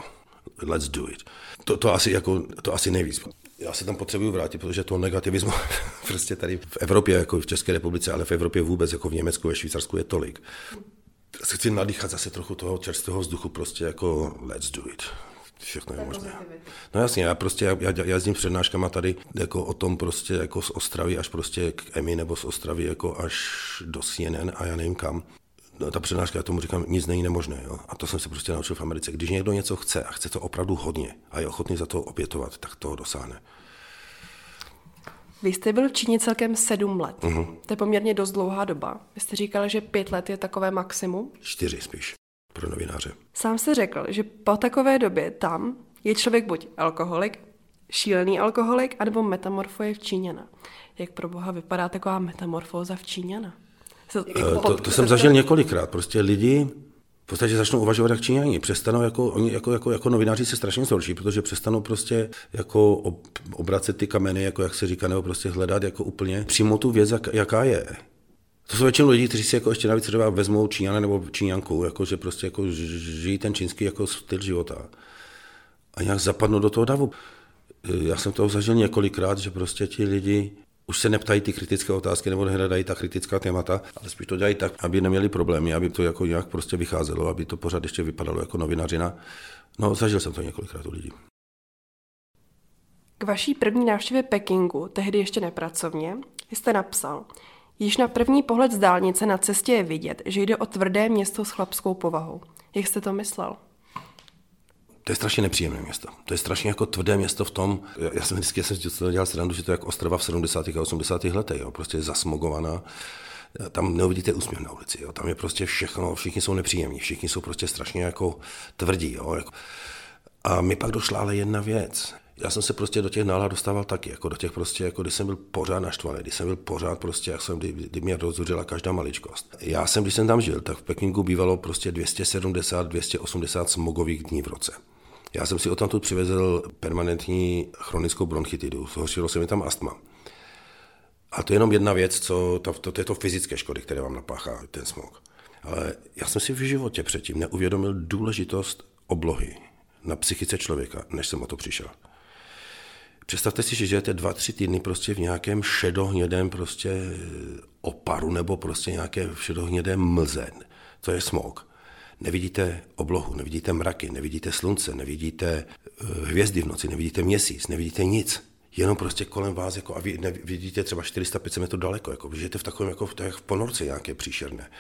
S2: Let's do it. To, to, asi, jako, to asi nejvíc. Já se tam potřebuju vrátit, protože to negativismu prostě tady v Evropě, jako v České republice, ale v Evropě vůbec, jako v Německu, ve Švýcarsku je tolik. Se chci nadýchat zase trochu toho čerstvého vzduchu, prostě jako let's do it všechno je možné. No jasně, já prostě, já, já jezdím s přednáškama tady jako o tom prostě jako z Ostravy až prostě k EMI nebo z Ostravy jako až do CNN a já nevím kam. No, ta přednáška, já tomu říkám, nic není nemožné. Jo? A to jsem se prostě naučil v Americe. Když někdo něco chce a chce to opravdu hodně a je ochotný za to obětovat, tak toho dosáhne.
S5: Vy jste byl v Číně celkem sedm let. Uh-huh. To je poměrně dost dlouhá doba. Vy jste říkal, že pět let je takové maximum?
S2: Čtyři spíš pro novináře.
S5: Sám se řekl, že po takové době tam je člověk buď alkoholik, šílený alkoholik, anebo metamorfoje v Číňana. Jak pro boha vypadá taková metamorfóza v Číňana?
S2: To, eh, to, to jsem zažil několikrát. Prostě lidi v podstatě začnou uvažovat jak Číňani. Přestanou jako, oni jako, jako, jako novináři se strašně zhorší, protože přestanou prostě jako obracet ty kameny, jako jak se říká, nebo prostě hledat jako úplně přímo tu věc, jak, jaká je. To jsou většinou lidi, kteří si jako ještě navíc třeba vezmou Číňana nebo Číňanku, jako že prostě jako žijí ten čínský jako styl života a nějak zapadnou do toho davu. Já jsem toho zažil několikrát, že prostě ti lidi už se neptají ty kritické otázky nebo nehledají ta kritická témata, ale spíš to dělají tak, aby neměli problémy, aby to jako nějak prostě vycházelo, aby to pořád ještě vypadalo jako novinařina. No, zažil jsem to několikrát u lidí.
S5: K vaší první návštěvě Pekingu, tehdy ještě nepracovně, jste napsal, Již na první pohled z dálnice na cestě je vidět, že jde o tvrdé město s chlapskou povahou. Jak jste to myslel?
S2: To je strašně nepříjemné město. To je strašně jako tvrdé město v tom, já jsem vždycky jsem dělal srandu, že to je jako Ostrava v 70. a 80. letech, jo, prostě je zasmogovaná. Tam neuvidíte úsměv na ulici, jo. tam je prostě všechno, všichni jsou nepříjemní, všichni jsou prostě strašně jako tvrdí. Jo, jako. A mi pak došla ale jedna věc já jsem se prostě do těch nálad dostával taky, jako do těch prostě, jako když jsem byl pořád naštvaný, když jsem byl pořád prostě, jak jsem, kdy, kdy mě rozhořila každá maličkost. Já jsem, když jsem tam žil, tak v Pekingu bývalo prostě 270, 280 smogových dní v roce. Já jsem si odtamtud přivezl permanentní chronickou bronchitidu, zhoršilo se mi tam astma. A to je jenom jedna věc, co, to, to, to je to fyzické škody, které vám napáchá ten smog. Ale já jsem si v životě předtím neuvědomil důležitost oblohy na psychice člověka, než jsem o to přišel. Představte si, že žijete dva, tři týdny prostě v nějakém šedohnědém prostě oparu nebo prostě nějaké šedohnědém mlze. To je smog. Nevidíte oblohu, nevidíte mraky, nevidíte slunce, nevidíte eh, hvězdy v noci, nevidíte měsíc, nevidíte nic. Jenom prostě kolem vás, jako, a vy vidíte třeba 400-500 metrů daleko, jako, žijete v takovém, jako v, jak v ponorce nějaké příšerné.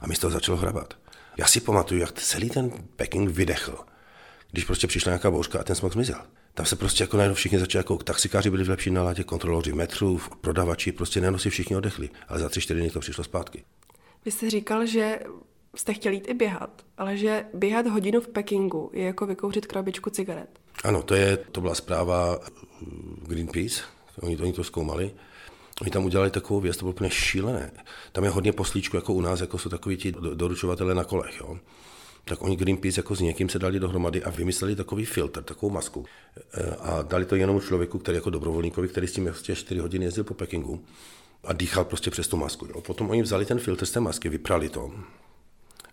S2: A mi z toho začalo hrabat. Já si pamatuju, jak celý ten Peking vydechl, když prostě přišla nějaká bouřka a ten smog zmizel. Tam se prostě jako najednou všichni začali, jako taxikáři byli v lepší naladě, kontroloři metrů, prodavači, prostě najednou si všichni odechli. Ale za tři, čtyři dny to přišlo zpátky.
S5: Vy jste říkal, že jste chtěli jít i běhat, ale že běhat hodinu v Pekingu je jako vykouřit krabičku cigaret.
S2: Ano, to, je, to byla zpráva uh, Greenpeace, oni to, oni to zkoumali. Oni tam udělali takovou věc, to bylo úplně šílené. Tam je hodně poslíčku, jako u nás, jako jsou takový ti doručovatele na kolech. Jo tak oni Greenpeace jako s někým se dali dohromady a vymysleli takový filtr, takovou masku. E, a dali to jenom člověku, který jako dobrovolníkovi, který s tím ještě 4 hodiny jezdil po Pekingu a dýchal prostě přes tu masku. Jo. Potom oni vzali ten filtr z té masky, vyprali to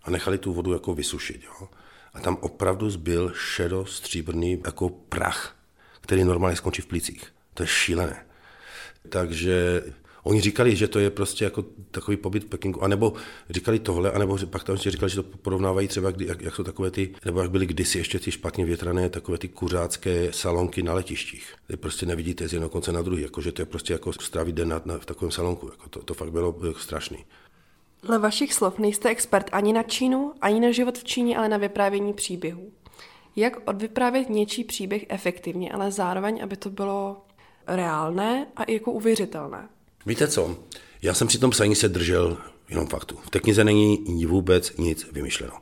S2: a nechali tu vodu jako vysušit. Jo. A tam opravdu zbyl šedo stříbrný jako prach, který normálně skončí v plicích. To je šílené. Takže Oni říkali, že to je prostě jako takový pobyt v Pekingu, anebo říkali tohle, anebo pak tam říkali, že to porovnávají třeba, jak, jak jsou takové ty, nebo jak byly kdysi ještě ty špatně větrané, takové ty kuřácké salonky na letištích, kde prostě nevidíte z jednoho konce na druhý, jako že to je prostě jako strávit den na, na, v takovém salonku, jako to, to fakt bylo strašný.
S5: Dle vašich slov nejste expert ani na Čínu, ani na život v Číně, ale na vyprávění příběhů. Jak odvyprávět něčí příběh efektivně, ale zároveň, aby to bylo reálné a jako uvěřitelné?
S2: Víte co? Já jsem při tom psaní se držel jenom faktu. V té knize není vůbec nic vymyšleno.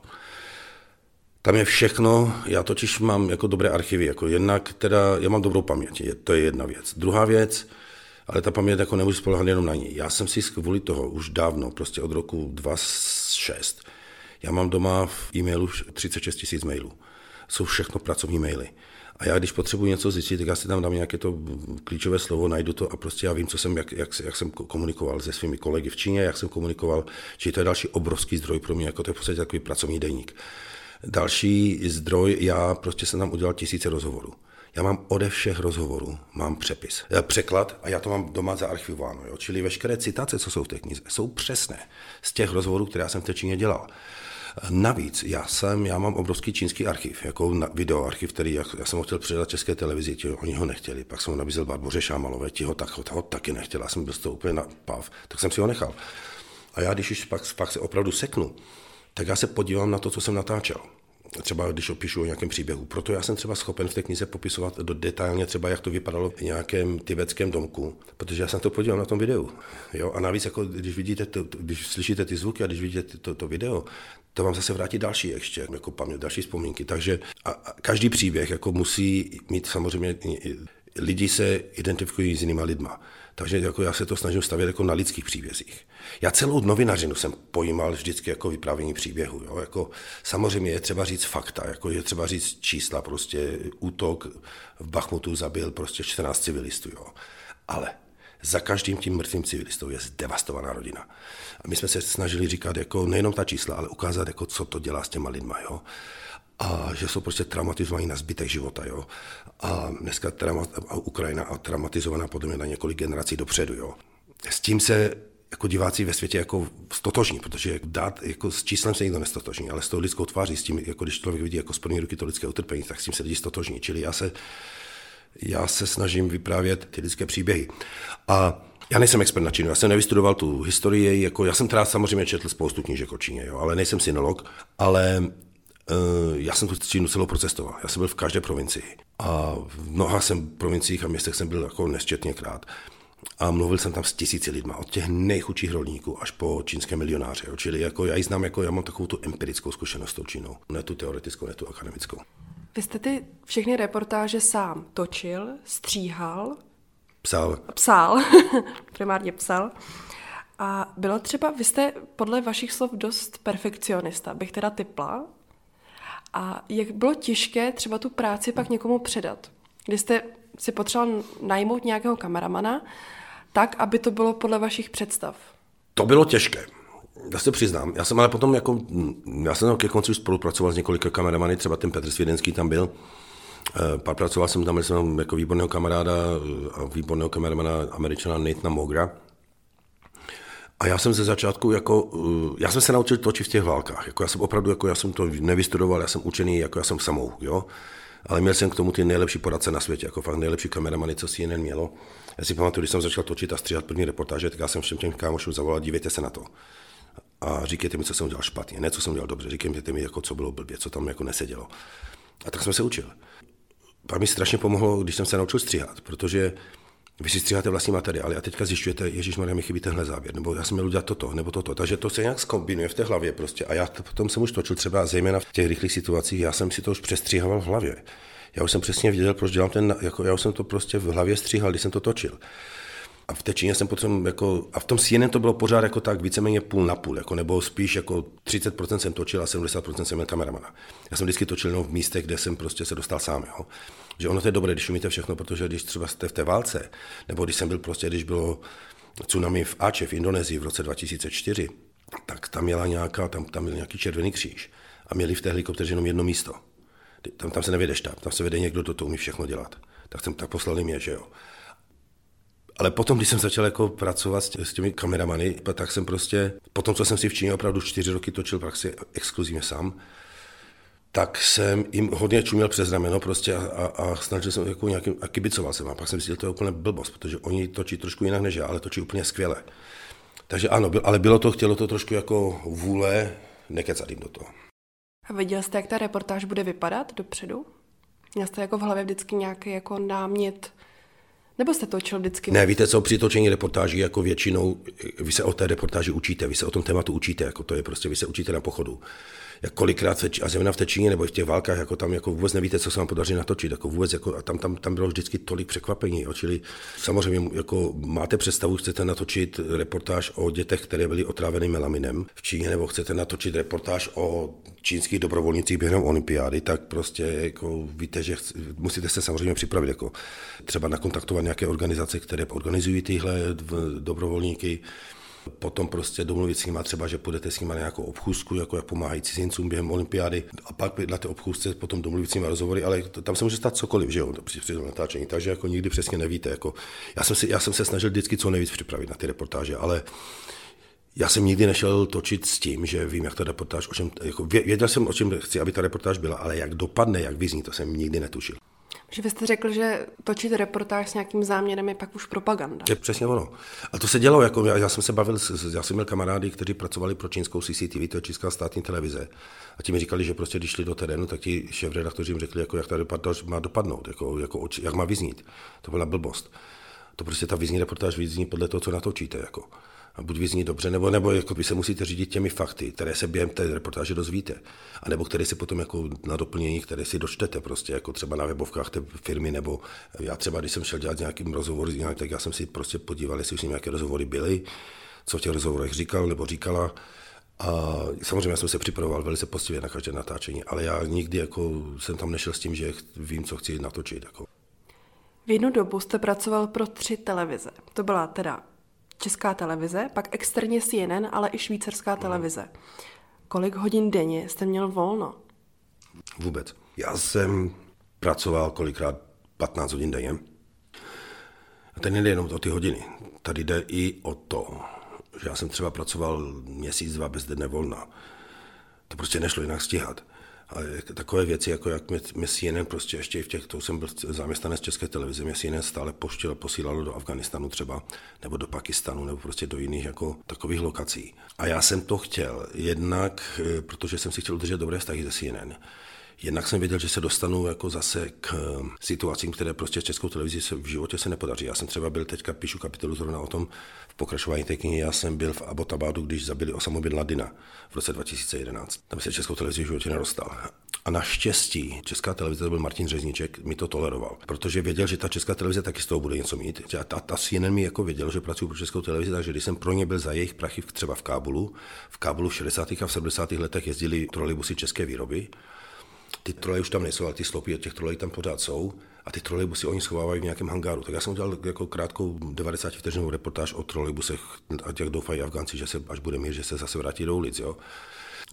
S2: Tam je všechno, já totiž mám jako dobré archivy, jako jednak teda, já mám dobrou paměť, je, to je jedna věc. Druhá věc, ale ta paměť jako nemůže spolehat jenom na ní. Já jsem si kvůli toho už dávno, prostě od roku 2006, já mám doma v e-mailu 36 tisíc mailů. Jsou všechno pracovní maily. A já, když potřebuji něco zjistit, tak já si tam dám nějaké to klíčové slovo, najdu to a prostě já vím, co jsem, jak, jak, jak jsem komunikoval se svými kolegy v Číně, jak jsem komunikoval, či to je další obrovský zdroj pro mě, jako to je v podstatě takový pracovní deník. Další zdroj, já prostě jsem tam udělal tisíce rozhovorů. Já mám ode všech rozhovorů, mám přepis, eh, překlad a já to mám doma zaarchivováno. Jo? Čili veškeré citace, co jsou v té knize, jsou přesné z těch rozhovorů, které já jsem v té Číně dělal. Navíc já jsem, já mám obrovský čínský archiv, jako videoarchiv, který já, já jsem ho chtěl předat české televizi, ti, oni ho nechtěli, pak jsem ho nabízel Barboře Šámalové, ti ho, tak, ho taky nechtěl, já jsem byl z toho úplně na pav, tak jsem si ho nechal. A já, když už pak, pak se opravdu seknu, tak já se podívám na to, co jsem natáčel třeba když opíšu o nějakém příběhu. Proto já jsem třeba schopen v té knize popisovat do detailně třeba, jak to vypadalo v nějakém tibetském domku, protože já jsem to podíval na tom videu. Jo? A navíc, jako, když vidíte, to, když slyšíte ty zvuky a když vidíte to, to video, to vám zase vrátí další ještě, jako paměť, další vzpomínky. Takže a, a každý příběh jako musí mít samozřejmě, lidi se identifikují s jinýma lidma. Takže jako já se to snažím stavět jako na lidských příbězích. Já celou novinařinu jsem pojímal vždycky jako vyprávění příběhu. Jo? Jako, samozřejmě je třeba říct fakta, jako je třeba říct čísla, prostě útok v Bachmutu zabil prostě 14 civilistů. Jo? Ale za každým tím mrtvým civilistou je zdevastovaná rodina. My jsme se snažili říkat jako nejenom ta čísla, ale ukázat, jako, co to dělá s těma lidma. Jo? a že jsou prostě traumatizovaní na zbytek života. Jo? A dneska trauma, a Ukrajina a traumatizovaná podle mě na několik generací dopředu. Jo? S tím se jako diváci ve světě jako stotožní, protože dát, jako s číslem se nikdo nestotožní, ale s tou lidskou tváří, s tím, jako když člověk vidí jako z první ruky to lidské utrpení, tak s tím se lidi stotožní. Čili já se, já se snažím vyprávět ty lidské příběhy. A já nejsem expert na Čínu, já jsem nevystudoval tu historii, jako já jsem teda samozřejmě četl spoustu knížek o Číně, jo, ale nejsem synolog, ale uh, já jsem tu Čínu celou procestoval. Já jsem byl v každé provincii a v mnoha jsem provinciích a městech jsem byl jako nesčetněkrát. A mluvil jsem tam s tisíci lidma, od těch nejchudších rolníků až po čínské milionáře. Jo. Čili jako já ji znám, jako já mám takovou tu empirickou zkušenost s tou Čínou, ne tu teoretickou, ne tu akademickou.
S5: Vy jste ty všechny reportáže sám točil, stříhal,
S2: Psal.
S5: Psal, primárně psal. A bylo třeba, vy jste podle vašich slov dost perfekcionista, bych teda typla. A jak bylo těžké třeba tu práci pak někomu předat? Kdy jste si potřeboval najmout nějakého kameramana, tak, aby to bylo podle vašich představ?
S2: To bylo těžké. Já se přiznám. Já jsem ale potom jako, já jsem ke konci spolupracoval s několika kameramany, třeba ten Petr Svědenský tam byl, pracoval jsem tam, jsem jako výborného kamaráda eh, a výborného kameramana američana Nathana Mogra. A já jsem ze začátku jako, eh, já jsem se naučil točit v těch válkách. Jako já jsem opravdu, jako já jsem to nevystudoval, já jsem učený, jako já jsem samou, jo. Ale měl jsem k tomu ty nejlepší poradce na světě, jako fakt nejlepší kameramany, co si jen mělo. Já si pamatuju, když jsem začal točit a stříhat první reportáže, tak já jsem všem těm kámošům zavolal, dívejte se na to. A říkejte mi, co jsem udělal špatně, ne co jsem udělal dobře, říkejte mi, jako, co bylo blbě, co tam jako nesedělo. A tak jsem se učil pak mi strašně pomohlo, když jsem se naučil stříhat, protože vy si stříháte vlastní materiály a teďka zjišťujete, Ježíš Maria, mi chybí tenhle záběr, nebo já jsem měl udělat toto, nebo toto. Takže to se nějak skombinuje v té hlavě prostě. A já to potom jsem už točil třeba zejména v těch rychlých situacích, já jsem si to už přestříhával v hlavě. Já už jsem přesně věděl, proč dělám ten, jako já už jsem to prostě v hlavě stříhal, když jsem to točil. A v té Číně jsem potom jako, a v tom CNN to bylo pořád jako tak víceméně půl na půl, jako, nebo spíš jako 30% jsem točil a 70% jsem měl kameramana. Já jsem vždycky točil jenom v místech, kde jsem prostě se dostal sám, jo. Že ono to je dobré, když umíte všechno, protože když třeba jste v té válce, nebo když jsem byl prostě, když bylo tsunami v Ače v Indonésii v roce 2004, tak tam měla nějaká, tam, tam byl nějaký červený kříž a měli v té helikopteře jenom jedno místo. Tam, tam se nevede štáb, tam se vede někdo, kdo to umí všechno dělat. Tak jsem tak poslali mě, že jo. Ale potom, když jsem začal jako pracovat s těmi kameramany, tak jsem prostě, potom, co jsem si v Číně opravdu čtyři roky točil praxi exkluzivně sám, tak jsem jim hodně čuměl přes rameno prostě a, a, a snažil jsem jako nějakým, a kibicoval jsem a pak jsem si že to je úplně blbost, protože oni točí trošku jinak než já, ale točí úplně skvěle. Takže ano, ale bylo to, chtělo to trošku jako vůle nekecat jim do toho.
S5: A viděl jste, jak ta reportáž bude vypadat dopředu? Měl jste jako v hlavě vždycky nějaký jako námět, nebo jste točil vždycky?
S2: Ne, víte co, při točení reportáží jako většinou, vy se o té reportáži učíte, vy se o tom tématu učíte, jako to je prostě, vy se učíte na pochodu jak kolikrát, a zejména v té Číně nebo v těch válkách, jako tam jako vůbec nevíte, co se vám podaří natočit, jako vůbec, jako, a tam, tam, tam bylo vždycky tolik překvapení, jo, čili samozřejmě jako máte představu, chcete natočit reportáž o dětech, které byly otráveny melaminem v Číně, nebo chcete natočit reportáž o čínských dobrovolnicích během olympiády, tak prostě jako víte, že musíte se samozřejmě připravit, jako třeba nakontaktovat nějaké organizace, které organizují tyhle dobrovolníky, potom prostě domluvit s nimi třeba, že půjdete s nimi na nějakou obchůzku, jako jak pomáhají cizincům během olympiády a pak na té obchůzce potom domluvit s nimi rozhovory, ale tam se může stát cokoliv, že jo, při, při natáčení, takže jako nikdy přesně nevíte. Jako, já, jsem si, já jsem se snažil vždycky co nejvíc připravit na ty reportáže, ale já jsem nikdy nešel točit s tím, že vím, jak ta reportáž, o čem, jako věděl jsem, o čem chci, aby ta reportáž byla, ale jak dopadne, jak vyzní, to jsem nikdy netušil.
S5: Že vy jste řekl, že točit reportáž s nějakým záměrem je pak už propaganda.
S2: Je přesně ono. A to se dělo, jako já, já jsem se bavil, já jsem měl kamarády, kteří pracovali pro čínskou CCTV, to je Česká státní televize. A ti mi říkali, že prostě když šli do terénu, tak ti šéf-redaktoři jim řekli, jako, jak ta reportáž má dopadnout, jako, jako, jak má vyznít. To byla blbost. To prostě ta vyzní reportáž vyzní podle toho, co natočíte. Jako a buď vyzní dobře, nebo, nebo jako vy se musíte řídit těmi fakty, které se během té reportáže dozvíte, a nebo které si potom jako na doplnění, které si dočtete prostě, jako třeba na webovkách té firmy, nebo já třeba, když jsem šel dělat nějakým rozhovor, tak já jsem si prostě podíval, jestli už nějaké rozhovory byly, co v těch rozhovorech říkal nebo říkala, a samozřejmě já jsem se připravoval velice postivě na každé natáčení, ale já nikdy jako jsem tam nešel s tím, že vím, co chci natočit. Jako.
S5: V jednu dobu jste pracoval pro tři televize. To byla teda česká televize, pak externě CNN, ale i švýcarská televize. Kolik hodin denně jste měl volno?
S2: Vůbec. Já jsem pracoval kolikrát 15 hodin denně. A tady nejde jenom o ty hodiny. Tady jde i o to, že já jsem třeba pracoval měsíc, dva bez dne volna. To prostě nešlo jinak stíhat. A takové věci, jako jak mě, mě CNN prostě ještě v těch, to jsem byl zaměstnanec České televize, mě CNN stále poštěl, posílalo do Afganistanu třeba, nebo do Pakistanu, nebo prostě do jiných jako takových lokací. A já jsem to chtěl, jednak, eh, protože jsem si chtěl udržet dobré vztahy ze CNN. Jednak jsem věděl, že se dostanu jako zase k eh, situacím, které prostě s českou televizi se v životě se nepodaří. Já jsem třeba byl teďka, píšu kapitolu zrovna o tom pokračování té knihy, já jsem byl v Abbottabadu, když zabili Osamu Bin Ladina v roce 2011. Tam se českou televizi v životě nedostal. A naštěstí česká televize, to byl Martin Řezníček, mi to toleroval, protože věděl, že ta česká televize taky z toho bude něco mít. A ta, ta CNN mi jako věděl, že pracuji pro českou televizi, takže když jsem pro ně byl za jejich prachy třeba v Kábulu, v Kábulu v 60. a v 70. letech jezdili trolejbusy české výroby, ty troleje už tam nejsou, ale ty slopy od těch trolejů tam pořád jsou a ty trolejbusy oni schovávají v nějakém hangáru. Tak já jsem udělal jako krátkou 90 vteřinovou reportáž o trolejbusech a těch doufají Afgánci, že se, až bude mír, že se zase vrátí do ulic. Jo.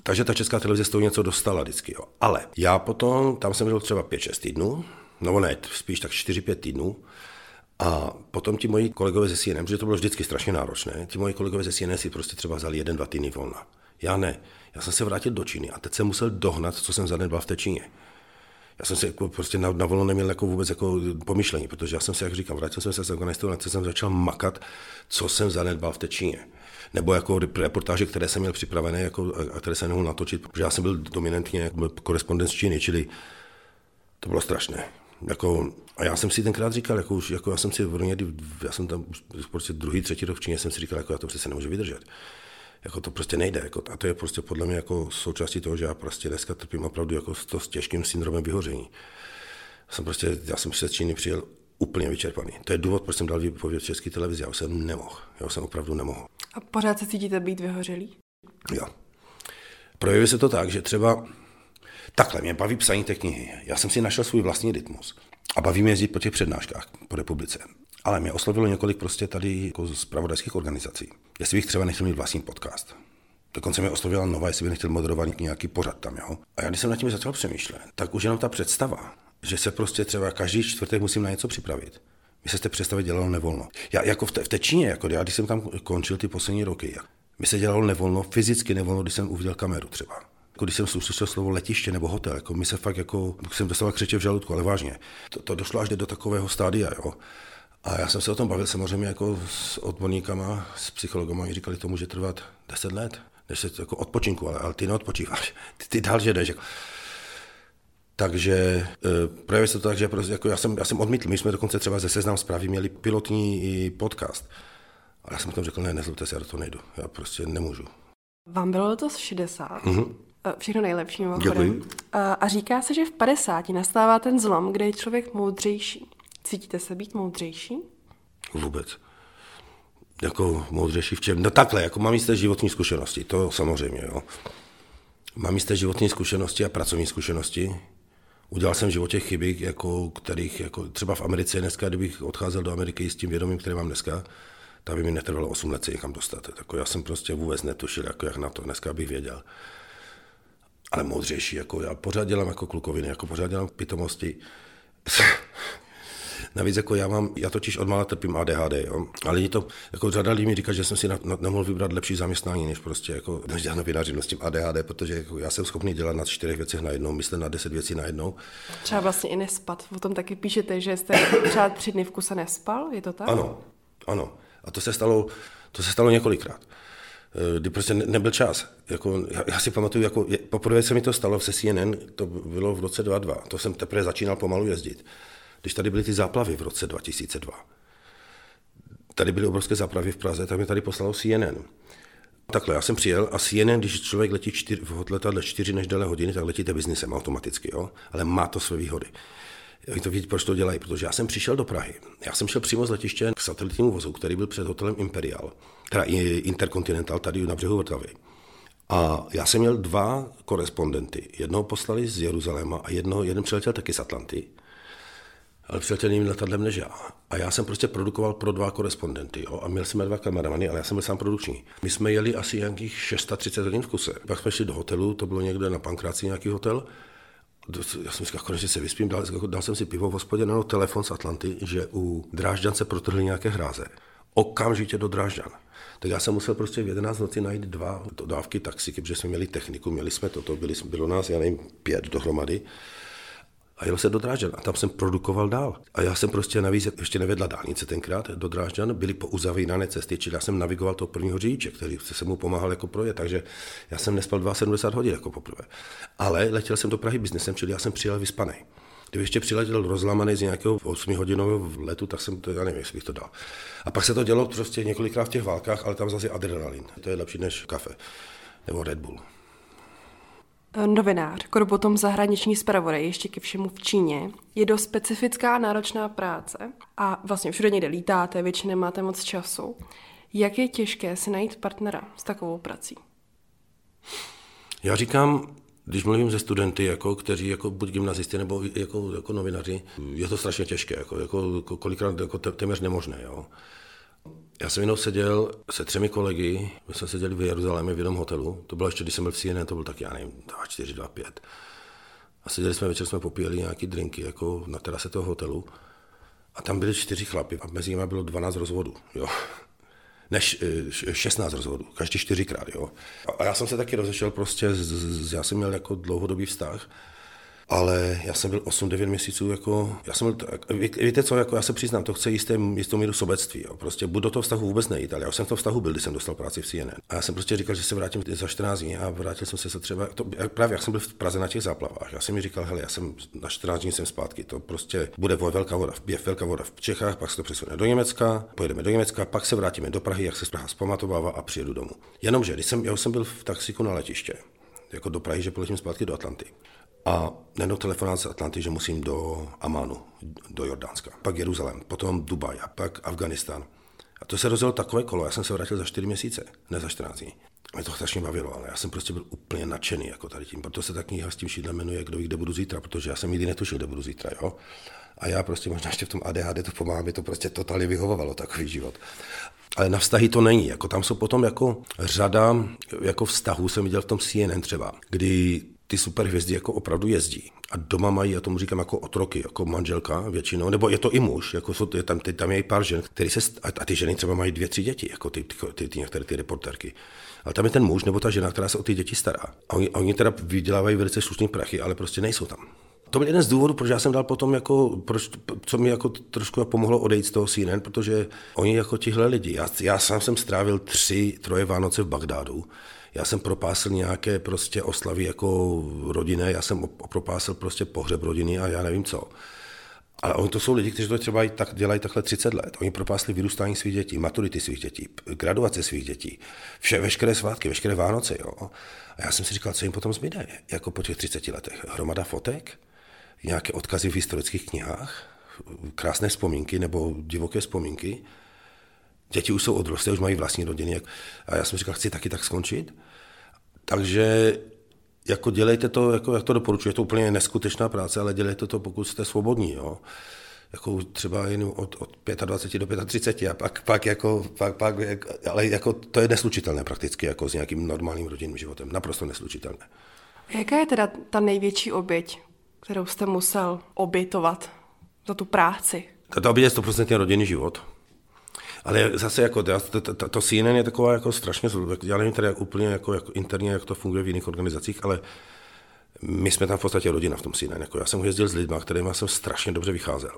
S2: Takže ta česká televize z toho něco dostala vždycky. Jo. Ale já potom, tam jsem byl třeba 5-6 týdnů, no ne, spíš tak 4-5 týdnů, a potom ti moji kolegové ze CNN, protože to bylo vždycky strašně náročné, ti moji kolegové ze CNN si prostě třeba vzali jeden, dva týdny volna. Já ne. Já jsem se vrátil do Číny a teď jsem musel dohnat, co jsem zanedbal v té Číně. Já jsem si jako prostě na, na volno neměl jako vůbec jako pomyšlení, protože já jsem si, jak říkám, vrátil jsem se z Afganistánu a jsem začal makat, co jsem zanedbal v té Číně. Nebo jako reportáže, které jsem měl připravené jako, a které jsem nemohl natočit, protože já jsem byl dominantně jako korespondent z Číny, čili to bylo strašné. Jako, a já jsem si tenkrát říkal, jako, už, jako já jsem si v já jsem tam prostě druhý, třetí rok v Číně, jsem si říkal, jako já to přece nemůžu vydržet jako to prostě nejde. Jako, a to je prostě podle mě jako součástí toho, že já prostě dneska trpím opravdu jako s, to, s těžkým syndromem vyhoření. Jsem prostě, já jsem se z Číny přijel úplně vyčerpaný. To je důvod, proč jsem dal výpověď v české televizi. Já už jsem nemohl. Já už jsem opravdu nemohl.
S5: A pořád se cítíte být vyhořelý?
S2: Jo. Projevuje se to tak, že třeba takhle mě baví psaní té knihy. Já jsem si našel svůj vlastní rytmus. A baví mě jezdit po těch přednáškách po republice. Ale mě oslovilo několik prostě tady jako z pravodajských organizací. Jestli bych třeba nechtěl mít vlastní podcast. Dokonce mě oslovila nová, jestli bych nechtěl moderovat nějaký pořad tam, jo. A já když jsem nad tím začal přemýšlet, tak už jenom ta představa, že se prostě třeba každý čtvrtek musím na něco připravit, mi se z té představy dělalo nevolno. Já jako v té, v té Číně, jako já když jsem tam končil ty poslední roky, mi se dělalo nevolno, fyzicky nevolno, když jsem uviděl kameru třeba. Jako když jsem uslyšel slovo letiště nebo hotel, jako mi se fakt jako, jsem dostal křeče v žaludku, ale vážně. To, to došlo až do takového stádia, jo. A já jsem se o tom bavil samozřejmě jako s odborníkama, s psychologama, říkali, to může trvat 10 let, než se jako odpočinku, ale, ale ty neodpočíváš, ty, ty dál jdeš. Jako. Takže e, projevuje se to tak, že prostě, jako já, jsem, já jsem odmítl. My jsme dokonce třeba ze Seznam zprávy měli pilotní podcast. A já jsem potom řekl, ne, nezlobte se, já do toho nejdu. Já prostě nemůžu.
S5: Vám bylo to 60. Mm-hmm. Všechno nejlepší.
S2: Děkuji.
S5: A, a říká se, že v 50 nastává ten zlom, kde je člověk moudřejší. Cítíte se být moudřejší?
S2: Vůbec. Jako moudřejší v čem? No takhle, jako mám jisté životní zkušenosti, to samozřejmě, jo. Mám jisté životní zkušenosti a pracovní zkušenosti. Udělal jsem v životě chyby, jako, kterých jako třeba v Americe dneska, kdybych odcházel do Ameriky s tím vědomím, které mám dneska, tak by mi netrvalo 8 let se někam dostat. Jako já jsem prostě vůbec netušil, jako jak na to dneska bych věděl. Ale moudřejší, jako já pořád dělám jako klukoviny, jako pořád dělám pitomosti. Navíc jako já mám, já totiž od mala trpím ADHD, jo? ale je to, jako řada lidí mi říká, že jsem si na, na, nemohl vybrat lepší zaměstnání, než prostě jako, než dělat s tím ADHD, protože jako já jsem schopný dělat na čtyřech věcech najednou, myslet na deset věcí najednou.
S5: Třeba vlastně i nespat, o tom taky píšete, že jste třeba tři dny v kuse nespal, je to tak?
S2: Ano, ano. A to se stalo, to se stalo několikrát eh, kdy prostě nebyl čas. Jako, já, já si pamatuju, jako, poprvé se mi to stalo se CNN, to bylo v roce 2002, to jsem teprve začínal pomalu jezdit když tady byly ty záplavy v roce 2002. Tady byly obrovské záplavy v Praze, tak mi tady poslalo CNN. Takhle, já jsem přijel a CNN, když člověk letí čtyř, v letadle 4 než déle hodiny, tak letíte biznisem automaticky, jo? ale má to své výhody. Oni to vidí, proč to dělají, protože já jsem přišel do Prahy. Já jsem šel přímo z letiště k satelitnímu vozu, který byl před hotelem Imperial, teda Intercontinental tady na břehu Vltavy. A já jsem měl dva korespondenty. Jednoho poslali z Jeruzaléma a jedno, jeden přiletěl taky z Atlanty ale přiletěl jiným letadlem než já. A já jsem prostě produkoval pro dva korespondenty jo? a měl jsem dva kameramany, ale já jsem byl sám produkční. My jsme jeli asi nějakých 630 hodin v kuse. Pak jsme šli do hotelu, to bylo někde na Pankráci nějaký hotel. Já jsem říkal, konečně se vyspím, dal, dal jsem si pivo v hospodě, na telefon z Atlanty, že u Drážďan se protrhly nějaké hráze. Okamžitě do Drážďan. Tak já jsem musel prostě v 11 noci najít dva dodávky taxiky, protože jsme měli techniku, měli jsme toto, byli, bylo nás, já nevím, pět dohromady a jel se do Drážďan a tam jsem produkoval dál. A já jsem prostě navíc ještě nevedla dálnice tenkrát do Drážďan, byly po uzavírané cesty, čili já jsem navigoval toho prvního řidiče, který se mu pomáhal jako projet, takže já jsem nespal 72 hodin jako poprvé. Ale letěl jsem do Prahy biznesem, čili já jsem přijel vyspaný. Kdyby ještě přiletěl rozlamaný z nějakého 8-hodinového letu, tak jsem to, já nevím, jestli bych to dal. A pak se to dělo prostě několikrát v těch válkách, ale tam zase adrenalin. To je lepší než kafe nebo Red Bull.
S5: Novinář, kdo potom zahraniční zpravodaj, ještě ke všemu v Číně, je dost specifická náročná práce a vlastně všude někde lítáte, většinou máte moc času. Jak je těžké si najít partnera s takovou prací?
S2: Já říkám, když mluvím se studenty, jako, kteří jako buď gymnazisty nebo jako, jako novinaři, je to strašně těžké, jako, jako, kolikrát jako téměř nemožné. Jo. Já jsem jenom seděl se třemi kolegy, my jsme seděli v Jeruzalémě v jednom hotelu, to bylo ještě, když jsem byl v CNN, to byl tak, já nevím, 2, 4, 2, 5. A seděli jsme večer, jsme popíjeli nějaký drinky jako na terase toho hotelu. A tam byli čtyři chlapy a mezi nimi bylo 12 rozvodů. Jo. Než 16 rozvodů, každý čtyřikrát. Jo. A já jsem se taky rozešel prostě, z, z, já jsem měl jako dlouhodobý vztah ale já jsem byl 8-9 měsíců jako, já jsem byl, víte co, jako já se přiznám, to chce jisté, jistou míru sobectví, jo. prostě budu do toho vztahu vůbec nejít, ale já jsem v tom vztahu byl, když jsem dostal práci v CNN. A já jsem prostě říkal, že se vrátím za 14 dní a vrátil jsem se, se třeba, to, právě jak jsem byl v Praze na těch záplavách, já jsem mi říkal, hele, já jsem na 14 dní jsem zpátky, to prostě bude velká voda, je velká voda v Čechách, pak se to přesune do Německa, pojedeme do Německa, pak se vrátíme do Prahy, jak se z Praha zpamatovává a přijedu domů. Jenomže, když jsem, já jsem byl v taxiku na letiště, jako do Prahy, že poletím zpátky do Atlanty. A najednou telefonát z Atlanty, že musím do Amánu, do Jordánska, pak Jeruzalém, potom Dubaj a pak Afganistán. A to se rozjelo takové kolo, já jsem se vrátil za 4 měsíce, ne za 14 dní. Mě to strašně bavilo, ale já jsem prostě byl úplně nadšený jako tady tím. Proto se ta kniha s tím šídlem jmenuje Kdo ví, kde budu zítra, protože já jsem nikdy netušil, kde budu zítra. Jo? A já prostě možná ještě v tom ADHD to pomáhá, mi to prostě totálně vyhovovalo takový život. Ale na vztahy to není. Jako tam jsou potom jako řada jako vztahů, jsem viděl v tom CNN třeba, kdy ty superhvězdy jako opravdu jezdí. A doma mají, já tomu říkám jako otroky, jako manželka většinou, nebo je to i muž, jako jsou, je tam, tam je i pár žen, který se, a ty ženy třeba mají dvě, tři děti, jako ty, ty, ty, ty některé ty reporterky. Ale tam je ten muž nebo ta žena, která se o ty děti stará. A oni, oni teda vydělávají velice slušný prachy, ale prostě nejsou tam. To byl jeden z důvodů, proč já jsem dal potom, jako, proč, co mi jako trošku pomohlo odejít z toho CNN, protože oni jako tihle lidi, já, já sám jsem strávil tři, troje Vánoce v Bagdádu, já jsem propásl nějaké prostě oslavy jako rodinné, já jsem propásl prostě pohřeb rodiny a já nevím co. Ale oni to jsou lidi, kteří to třeba tak, dělají takhle 30 let. Oni propásli vyrůstání svých dětí, maturity svých dětí, graduace svých dětí, vše, veškeré svátky, veškeré Vánoce. Jo. A já jsem si říkal, co jim potom zbyde, jako po těch 30 letech. Hromada fotek, nějaké odkazy v historických knihách, krásné vzpomínky nebo divoké vzpomínky. Děti už jsou odrostlé, už mají vlastní rodiny. A já jsem říkal, chci taky tak skončit. Takže jako dělejte to, jako jak to doporučuji, je to úplně neskutečná práce, ale dělejte to, pokud jste svobodní. Jo. Jako třeba jen od, od 25 do 35 a pak, pak, jako, pak, pak ale jako to je neslučitelné prakticky jako s nějakým normálním rodinným životem, naprosto neslučitelné.
S5: Jaká je teda ta největší oběť, kterou jste musel obětovat za tu práci?
S2: Ta oběť je 100% rodinný život. Ale zase jako to, to, to, CNN je taková jako strašně, já nevím tady jak úplně jako, jako interně, jak to funguje v jiných organizacích, ale my jsme tam v podstatě rodina v tom CNN. Jako já jsem jezdil s lidmi, kterými jsem strašně dobře vycházel.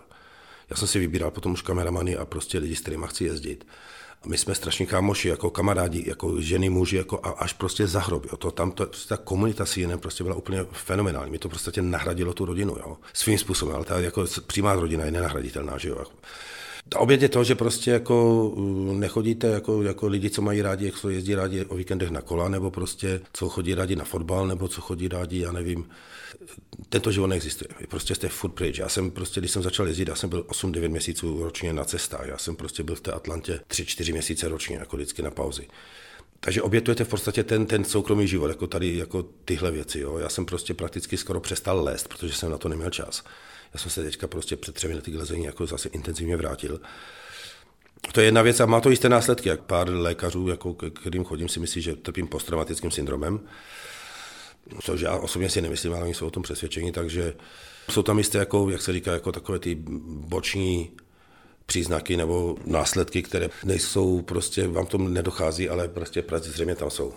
S2: Já jsem si vybíral potom už kameramany a prostě lidi, s kterými chci jezdit. A my jsme strašně kámoši, jako kamarádi, jako ženy, muži, jako a až prostě za hrob. Jo. To, tam to, prostě ta komunita CNN prostě byla úplně fenomenální. Mi to prostě nahradilo tu rodinu, jo. svým způsobem, ale ta jako přímá rodina je nenahraditelná, že jo. Ta oběd je to, že prostě jako mm, nechodíte jako, jako lidi, co mají rádi, jak jezdí rádi o víkendech na kola, nebo prostě co chodí rádi na fotbal, nebo co chodí rádi, já nevím. Tento život neexistuje. Vy prostě jste furt pryč. Já jsem prostě, když jsem začal jezdit, já jsem byl 8-9 měsíců ročně na cestách. Já jsem prostě byl v té Atlantě 3-4 měsíce ročně, jako vždycky na pauzi. Takže obětujete v podstatě ten, ten soukromý život, jako tady jako tyhle věci. Jo. Já jsem prostě prakticky skoro přestal lézt, protože jsem na to neměl čas. Já jsem se teďka prostě před třemi lety k lezení jako zase intenzivně vrátil. To je jedna věc a má to jisté následky. Jak pár lékařů, jako kterým chodím, si myslí, že trpím posttraumatickým syndromem. Což já osobně si nemyslím, ale oni jsou o tom přesvědčení, takže jsou tam jisté, jako, jak se říká, jako takové ty boční příznaky nebo následky, které nejsou prostě, vám to nedochází, ale prostě zřejmě tam jsou.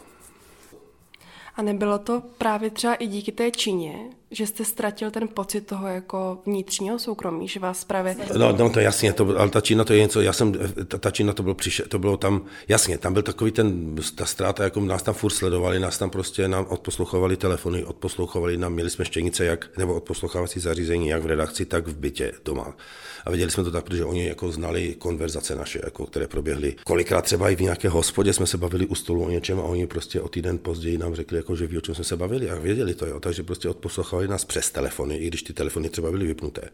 S5: A nebylo to právě třeba i díky té Číně, že jste ztratil ten pocit toho jako vnitřního soukromí, že vás právě...
S2: No, no to jasně, to, ale ta Čína to je něco, já jsem, ta, ta Čína to bylo, přiše, to bylo tam, jasně, tam byl takový ten, ta ztráta, jako nás tam furt sledovali, nás tam prostě nám odposlouchovali telefony, odposlouchovali nám, měli jsme štěnice, jak, nebo odposlouchávací zařízení, jak v redakci, tak v bytě doma. A viděli jsme to tak, protože oni jako znali konverzace naše, jako, které proběhly. Kolikrát třeba i v nějaké hospodě jsme se bavili u stolu o něčem a oni prostě o týden později nám řekli, jako, že ví, o čem jsme se bavili a věděli to, jo. takže prostě odposlouchali nás přes telefony, i když ty telefony třeba byly vypnuté.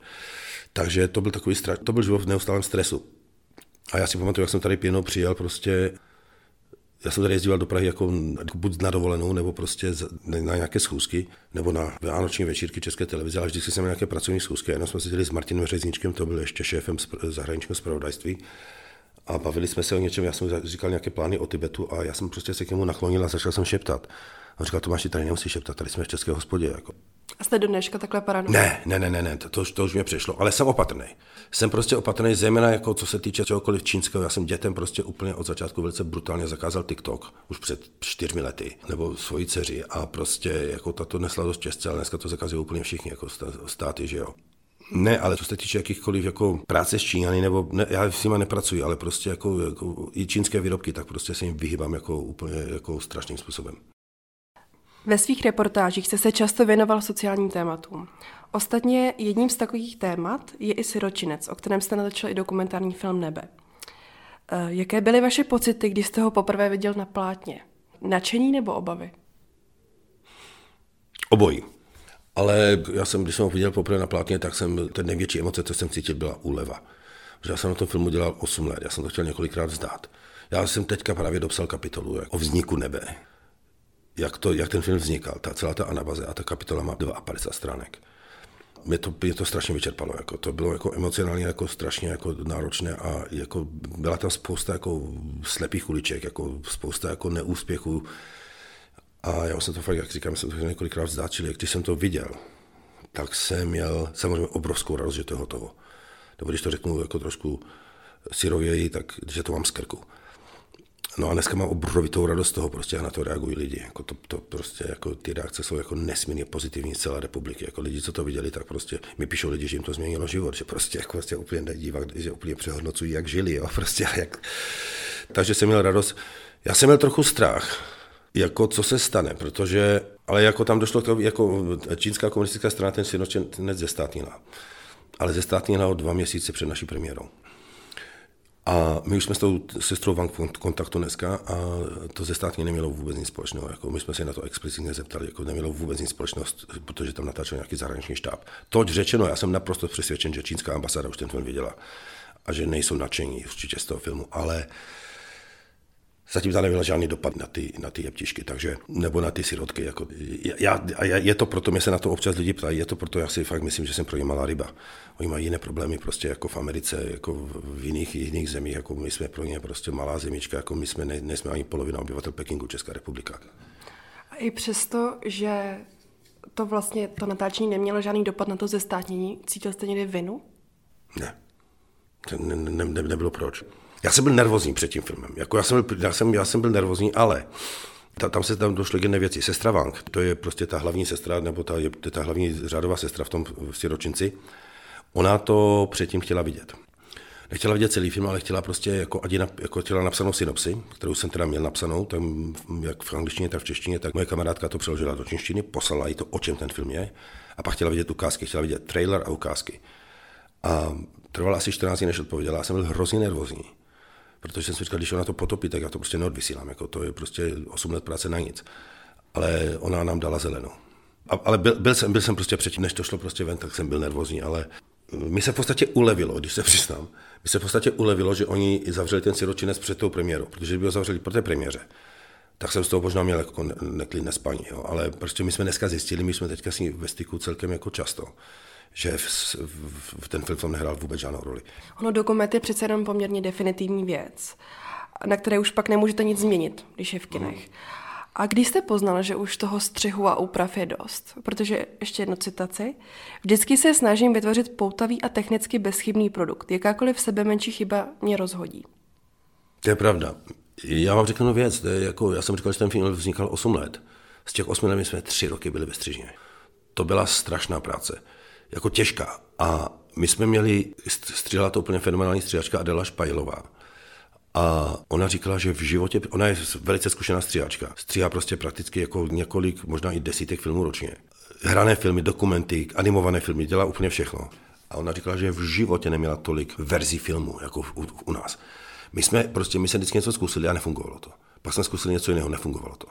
S2: Takže to byl takový strach, to byl život v neustálém stresu. A já si pamatuju, jak jsem tady pěnou přijel prostě já jsem tady jezdil do Prahy jako, jako buď na dovolenou, nebo prostě na nějaké schůzky, nebo na vánoční večírky České televize, ale vždycky jsem měl nějaké pracovní schůzky. Jenom jsme seděli s Martinem Řezničkem, to byl ještě šéfem zahraničního zpravodajství, a bavili jsme se o něčem, já jsem říkal nějaké plány o Tibetu a já jsem prostě se k němu naklonil a začal jsem šeptat. A on říkal, Tomáši, tady nemusíš šeptat, tady jsme v České hospodě. Jako.
S5: A jste do dneška takhle paranoid?
S2: Ne, ne, ne, ne, ne to, to, to už mě přešlo, ale jsem opatrný. Jsem prostě opatrný, zejména jako co se týče čehokoliv čínského. Já jsem dětem prostě úplně od začátku velice brutálně zakázal TikTok, už před čtyřmi lety, nebo svoji dceři a prostě jako tato nesla dost české, ale dneska to zakazují úplně všichni, jako státy, že jo. Ne, ale co se týče jakýchkoliv jako práce s Číňany, nebo ne, já s nimi nepracuji, ale prostě jako, jako i čínské výrobky, tak prostě se jim vyhýbám jako úplně jako strašným způsobem.
S5: Ve svých reportážích jste se často věnoval sociálním tématům. Ostatně jedním z takových témat je i Siročinec, o kterém jste natočil i dokumentární film Nebe. Eh, jaké byly vaše pocity, když jste ho poprvé viděl na plátně? Načení nebo obavy?
S2: Obojí. Ale já jsem, když jsem ho viděl poprvé na plátně, tak jsem, ten největší emoce, co jsem cítil, byla úleva. Protože já jsem na tom filmu dělal 8 let, já jsem to chtěl několikrát vzdát. Já jsem teďka právě dopsal kapitolu o vzniku nebe jak, to, jak ten film vznikal, ta, celá ta anabaze a ta kapitola má 52 stránek. Mě to, mě to strašně vyčerpalo, jako, to bylo jako emocionálně jako strašně jako náročné a jako byla tam spousta jako slepých uliček, jako spousta jako neúspěchů A já jsem to fakt, jak říkám, jsem to několikrát vzdáčil, když jsem to viděl, tak jsem měl samozřejmě obrovskou radost, že to je hotovo. Nebo když to řeknu jako trošku syrověji, tak že to mám z krku. No a dneska mám obrovitou radost z toho, prostě na to reagují lidi. Jako to, to, prostě, jako ty reakce jsou jako nesmírně pozitivní z celé republiky. Jako lidi, co to viděli, tak prostě mi píšou lidi, že jim to změnilo život, že prostě, jako prostě úplně nedívá, že úplně přehodnocují, jak žili, jo, prostě jak... Takže jsem měl radost. Já jsem měl trochu strach, jako co se stane, protože, ale jako tam došlo k jako čínská komunistická strana ten sjednocenec zestátnila. Ale zestátnila dva měsíce před naší premiérou. A my už jsme s tou sestrou v kontaktu dneska a to ze státní nemělo vůbec nic společného. Jako my jsme se na to explicitně zeptali, jako nemělo vůbec nic společného, protože tam natáčel nějaký zahraniční štáb. Toť řečeno, já jsem naprosto přesvědčen, že čínská ambasáda už ten film viděla a že nejsou nadšení určitě z toho filmu, ale Zatím tam nebyl žádný dopad na ty, na ty jeptišky, takže, nebo na ty sirotky. Jako, já, a je to proto, mě se na to občas lidi ptají, je to proto, já si fakt myslím, že jsem pro ně malá ryba. Oni mají jiné problémy prostě jako v Americe, jako v jiných, jiných zemích, jako my jsme pro ně prostě malá zemička, jako my jsme, ne, nejsme ani polovina obyvatel Pekingu, Česká republika.
S5: A i přesto, že to vlastně, to natáčení nemělo žádný dopad na to zestátnění, cítil jste někdy vinu?
S2: Ne. Ne, ne, ne, nebylo proč. Já jsem byl nervózní před tím filmem. Jako já, jsem byl, já, jsem, já jsem byl nervózní, ale ta, tam se tam došlo k jedné věci. Sestra Wang, to je prostě ta hlavní sestra, nebo ta, je, ta hlavní řádová sestra v tom v siročinci, ona to předtím chtěla vidět. Nechtěla vidět celý film, ale chtěla prostě jako, ať jako chtěla napsanou synopsi, kterou jsem teda měl napsanou, tam jak v angličtině, tak v češtině, tak moje kamarádka to přeložila do češtiny, poslala jí to, o čem ten film je, a pak chtěla vidět ukázky, chtěla vidět trailer a ukázky. A trvalo asi 14 dní, než odpověděla, já jsem byl hrozně nervózní protože jsem si říkal, když ona to potopí, tak já to prostě neodvysílám, jako to je prostě 8 let práce na nic. Ale ona nám dala zelenou. A, ale byl, byl, jsem, byl jsem prostě předtím, než to šlo prostě ven, tak jsem byl nervózní, ale mi se v podstatě ulevilo, když se přiznám, mi se v podstatě ulevilo, že oni zavřeli ten siročinec před tou premiérou, protože by ho zavřeli po té premiéře tak jsem z toho možná měl jako neklidné spaní. Jo. Ale prostě my jsme dneska zjistili, my jsme teďka s ní ve styku celkem jako často, že v, v, v ten film nehrál vůbec žádnou roli.
S5: Ono dokument je přece jenom poměrně definitivní věc, na které už pak nemůžete nic změnit, když je v kinech. Mm. A když jste poznal, že už toho střihu a úprav je dost? Protože, ještě jednu citaci, vždycky se snažím vytvořit poutavý a technicky bezchybný produkt. Jakákoliv sebe menší chyba mě rozhodí.
S2: To je pravda. Já vám řeknu věc, to je jako, já jsem říkal, že ten film vznikal 8 let. Z těch 8 let jsme 3 roky byli ve střižně. To byla strašná práce jako těžká. A my jsme měli, stříhala to úplně fenomenální stříhačka Adela Špajlová. A ona říkala, že v životě, ona je velice zkušená stříhačka, stříhá prostě prakticky jako několik, možná i desítek filmů ročně. Hrané filmy, dokumenty, animované filmy, dělá úplně všechno. A ona říkala, že v životě neměla tolik verzí filmů, jako u, u nás. My jsme prostě, my jsme vždycky něco zkusili a nefungovalo to. Pak jsme zkusili něco jiného, nefungovalo to.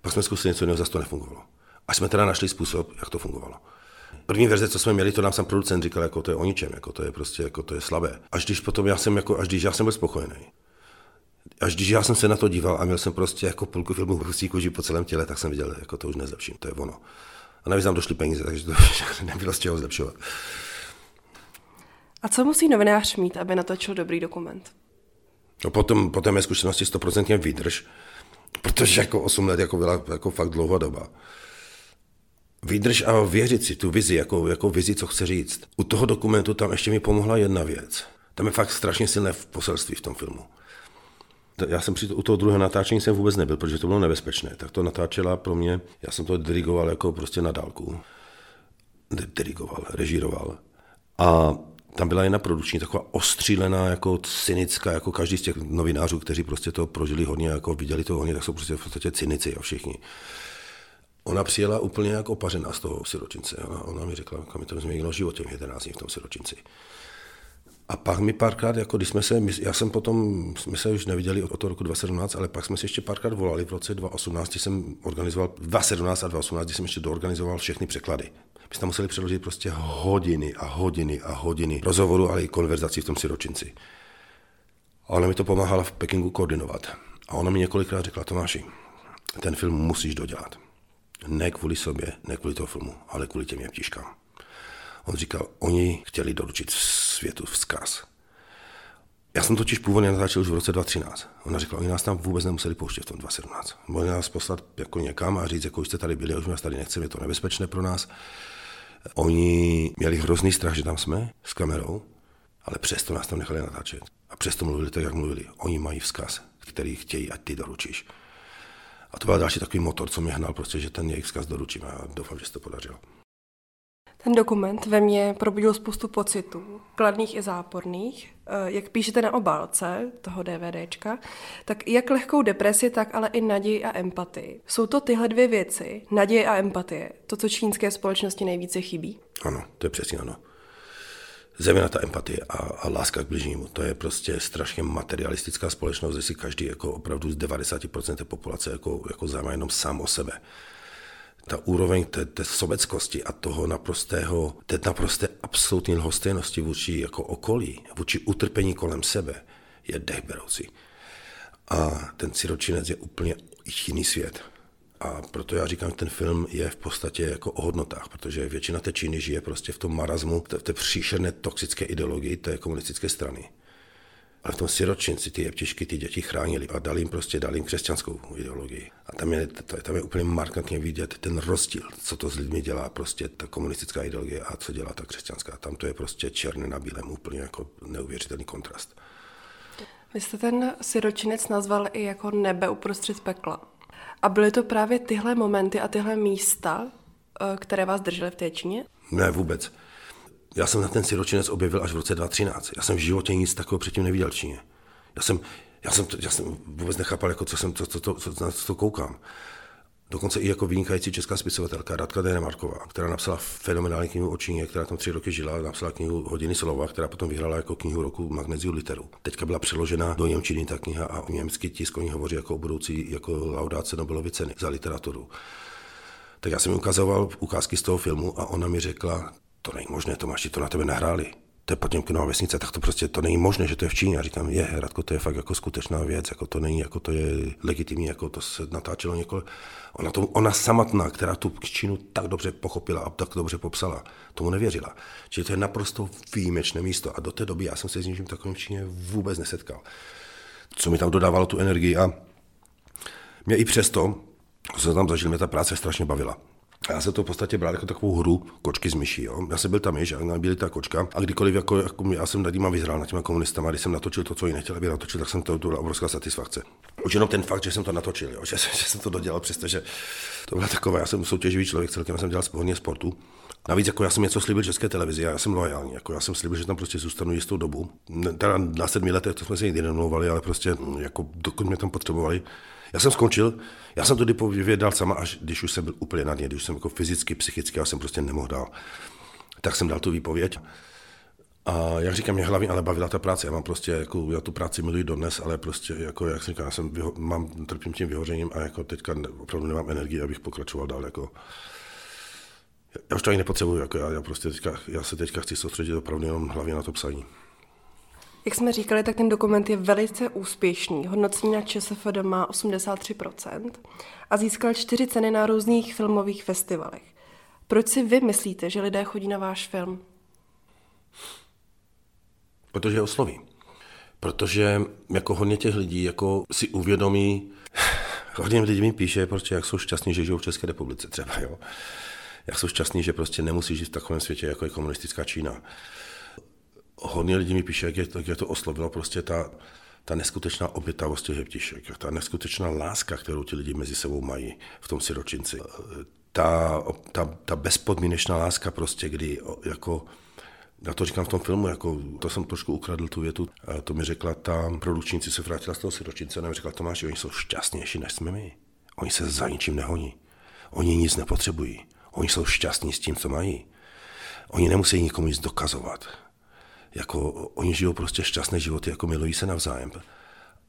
S2: Pak jsme zkusili něco jiného, zase to nefungovalo. A jsme teda našli způsob, jak to fungovalo. První verze, co jsme měli, to nám sam producent říkal, jako to je o ničem, jako to je prostě, jako to je slabé. Až když potom já jsem, jako, až když já jsem byl spokojený. Až když já jsem se na to díval a měl jsem prostě jako půlku filmu hustí kůži po celém těle, tak jsem viděl, jako to už nezlepším, to je ono. A navíc nám došly peníze, takže to nebylo z čeho zlepšovat.
S5: A co musí novinář mít, aby natočil dobrý dokument?
S2: No potom, potom je zkušenosti 100% výdrž, protože jako 8 let jako byla jako fakt dlouhá doba. Vydrž a věřit si tu vizi, jako, jako vizi, co chce říct. U toho dokumentu tam ještě mi pomohla jedna věc. Tam je fakt strašně silné poselství v tom filmu. Já jsem při to, u toho druhého natáčení jsem vůbec nebyl, protože to bylo nebezpečné. Tak to natáčela pro mě, já jsem to dirigoval jako prostě na dálku. Dirigoval, režíroval. A tam byla jedna produkční, taková ostřílená, jako cynická, jako každý z těch novinářů, kteří prostě to prožili hodně, jako viděli to hodně, tak jsou prostě v podstatě cynici a všichni. Ona přijela úplně jako opařená z toho siročince. Ona, ona mi řekla, mi to změnilo život těch 11 dní v tom siročinci. A pak mi párkrát, jako když jsme se, já jsem potom, jsme se už neviděli od toho roku 2017, ale pak jsme si ještě párkrát volali v roce 2018, jsem organizoval, 2017 a 2018, kdy jsem ještě doorganizoval všechny překlady. My jsme museli přeložit prostě hodiny a hodiny a hodiny rozhovoru, ale i konverzací v tom siročinci. A ona mi to pomáhala v Pekingu koordinovat. A ona mi několikrát řekla, Tomáši, ten film musíš dodělat. Ne kvůli sobě, ne kvůli toho filmu, ale kvůli těm jeptiškám. On říkal, oni chtěli doručit světu vzkaz. Já jsem totiž původně natáčel už v roce 2013. Ona řekla, oni nás tam vůbec nemuseli pouštět v tom 2017. Mohli nás poslat jako někam a říct, jako už jste tady byli, už nás tady nechceme, je to nebezpečné pro nás. Oni měli hrozný strach, že tam jsme s kamerou, ale přesto nás tam nechali natáčet. A přesto mluvili tak, jak mluvili. Oni mají vzkaz, který chtějí, ať ty doručíš. A to byl další takový motor, co mě hnal, prostě, že ten jejich vzkaz doručím a doufám, že se to podařilo.
S5: Ten dokument ve mně probudil spoustu pocitů, kladných i záporných. Eh, jak píšete na obálce toho DVDčka, tak jak lehkou depresi, tak ale i naději a empatii. Jsou to tyhle dvě věci, naděje a empatie, to, co čínské společnosti nejvíce chybí?
S2: Ano, to je přesně ano. Země na ta empatie a, a láska k bližnímu. To je prostě strašně materialistická společnost, kde si každý jako opravdu z 90% populace jako, jako zájma jenom sám o sebe ta úroveň té, té sobeckosti a toho naprostého, té naprosté absolutní lhostejnosti vůči jako okolí, vůči utrpení kolem sebe, je dechberoucí. A ten siročinec je úplně jiný svět. A proto já říkám, že ten film je v podstatě jako o hodnotách, protože většina té Číny žije prostě v tom marazmu, v té příšerné toxické ideologii té komunistické strany. Ale v tom siročinci ty jeptišky ty děti chránili a dali jim prostě dali jim křesťanskou ideologii. A tam je, tam je úplně markantně vidět ten rozdíl, co to s lidmi dělá prostě ta komunistická ideologie a co dělá ta křesťanská. Tam to je prostě černé na bílém, úplně jako neuvěřitelný kontrast.
S5: Vy jste ten siročinec nazval i jako nebe uprostřed pekla. A byly to právě tyhle momenty a tyhle místa, eh, které vás držely v té Číně?
S2: Ne, vůbec. Já jsem na ten siročinec objevil až v roce 2013. Já jsem v životě nic takového předtím neviděl v Číně. Já jsem, já jsem, já jsem vůbec nechápal, jako co jsem, co, co, co, co, na co to koukám. Dokonce i jako vynikající česká spisovatelka Radka Denemarková, která napsala fenomenální knihu o Číně, která tam tři roky žila, napsala knihu Hodiny slova, která potom vyhrála jako knihu roku Magneziu literu. Teďka byla přeložena do Němčiny ta kniha a o německý tisk o ní hovoří jako o budoucí jako laudáce Nobelovy ceny za literaturu. Tak já jsem mi ukazoval ukázky z toho filmu a ona mi řekla, to není možné, Tomáši, to na tebe nahráli. To je Potěmkinová vesnice, tak to prostě to není možné, že to je v Číně. A říkám, je, Radko, to je fakt jako skutečná věc, jako to není, jako to je legitimní, jako to se natáčelo několik. Ona, to, ona samotná, která tu Čínu tak dobře pochopila a tak dobře popsala, tomu nevěřila. Čili to je naprosto výjimečné místo a do té doby já jsem se s ničím takovým v Číně vůbec nesetkal. Co mi tam dodávalo tu energii a mě i přesto, co jsem tam zažil, mě ta práce strašně bavila. Já se to v podstatě bral jako takovou hru kočky z myší. Jo. Já jsem byl tam již, a byli ta kočka. A kdykoliv jako, jako já jsem nad nima vyzrál nad těma komunistama, když jsem natočil to, co oni nechtěli, aby natočil, tak jsem to byla obrovská satisfakce. Už jenom ten fakt, že jsem to natočil, jo, že, že, jsem to dodělal, přestože to byla takové, já jsem soutěživý člověk, celkem jsem dělal hodně sportu. Navíc jako já jsem něco slíbil České televizi já jsem loajální. Jako já jsem slíbil, že tam prostě zůstanu jistou dobu. Teda na sedmi letech to jsme se nikdy nemlouvali, ale prostě jako dokud mě tam potřebovali, já jsem skončil, já jsem to výpověď dal sama, až když už jsem byl úplně na dně, když jsem jako fyzicky, psychicky, já jsem prostě nemohl dál. Tak jsem dal tu výpověď. A jak říkám, mě hlavně ale bavila ta práce. Já mám prostě, jako, já tu práci miluji dodnes, ale prostě, jako, jak říkám, já jsem, vyho, mám, trpím tím vyhořením a jako teďka opravdu nemám energii, abych pokračoval dál. Jako. Já už to ani nepotřebuji, jako já, já, prostě teďka, já se teďka chci soustředit opravdu jenom hlavně na to psaní.
S5: Jak jsme říkali, tak ten dokument je velice úspěšný. Hodnocení na ČSFD má 83% a získal čtyři ceny na různých filmových festivalech. Proč si vy myslíte, že lidé chodí na váš film?
S2: Protože osloví. Protože jako hodně těch lidí jako si uvědomí, hodně lidí mi píše, prostě, jak jsou šťastní, že žijou v České republice třeba, jo. Jak jsou šťastní, že prostě nemusí žít v takovém světě, jako je komunistická Čína hodně lidí mi píše, jak je, jak je to oslovilo prostě ta, ta neskutečná obětavost těch heptišek, ta neskutečná láska, kterou ti lidi mezi sebou mají v tom siročinci. Ta, ta, ta bezpodmínečná láska prostě, kdy jako já to říkám v tom filmu, jako to jsem trošku ukradl tu větu, to mi řekla ta produkčníci, se vrátila z toho siročince a mi řekla, Tomáš, oni jsou šťastnější, než jsme my. Oni se za ničím nehoní. Oni nic nepotřebují. Oni jsou šťastní s tím, co mají. Oni nemusí nikomu nic dokazovat jako oni žijou prostě šťastné životy, jako milují se navzájem.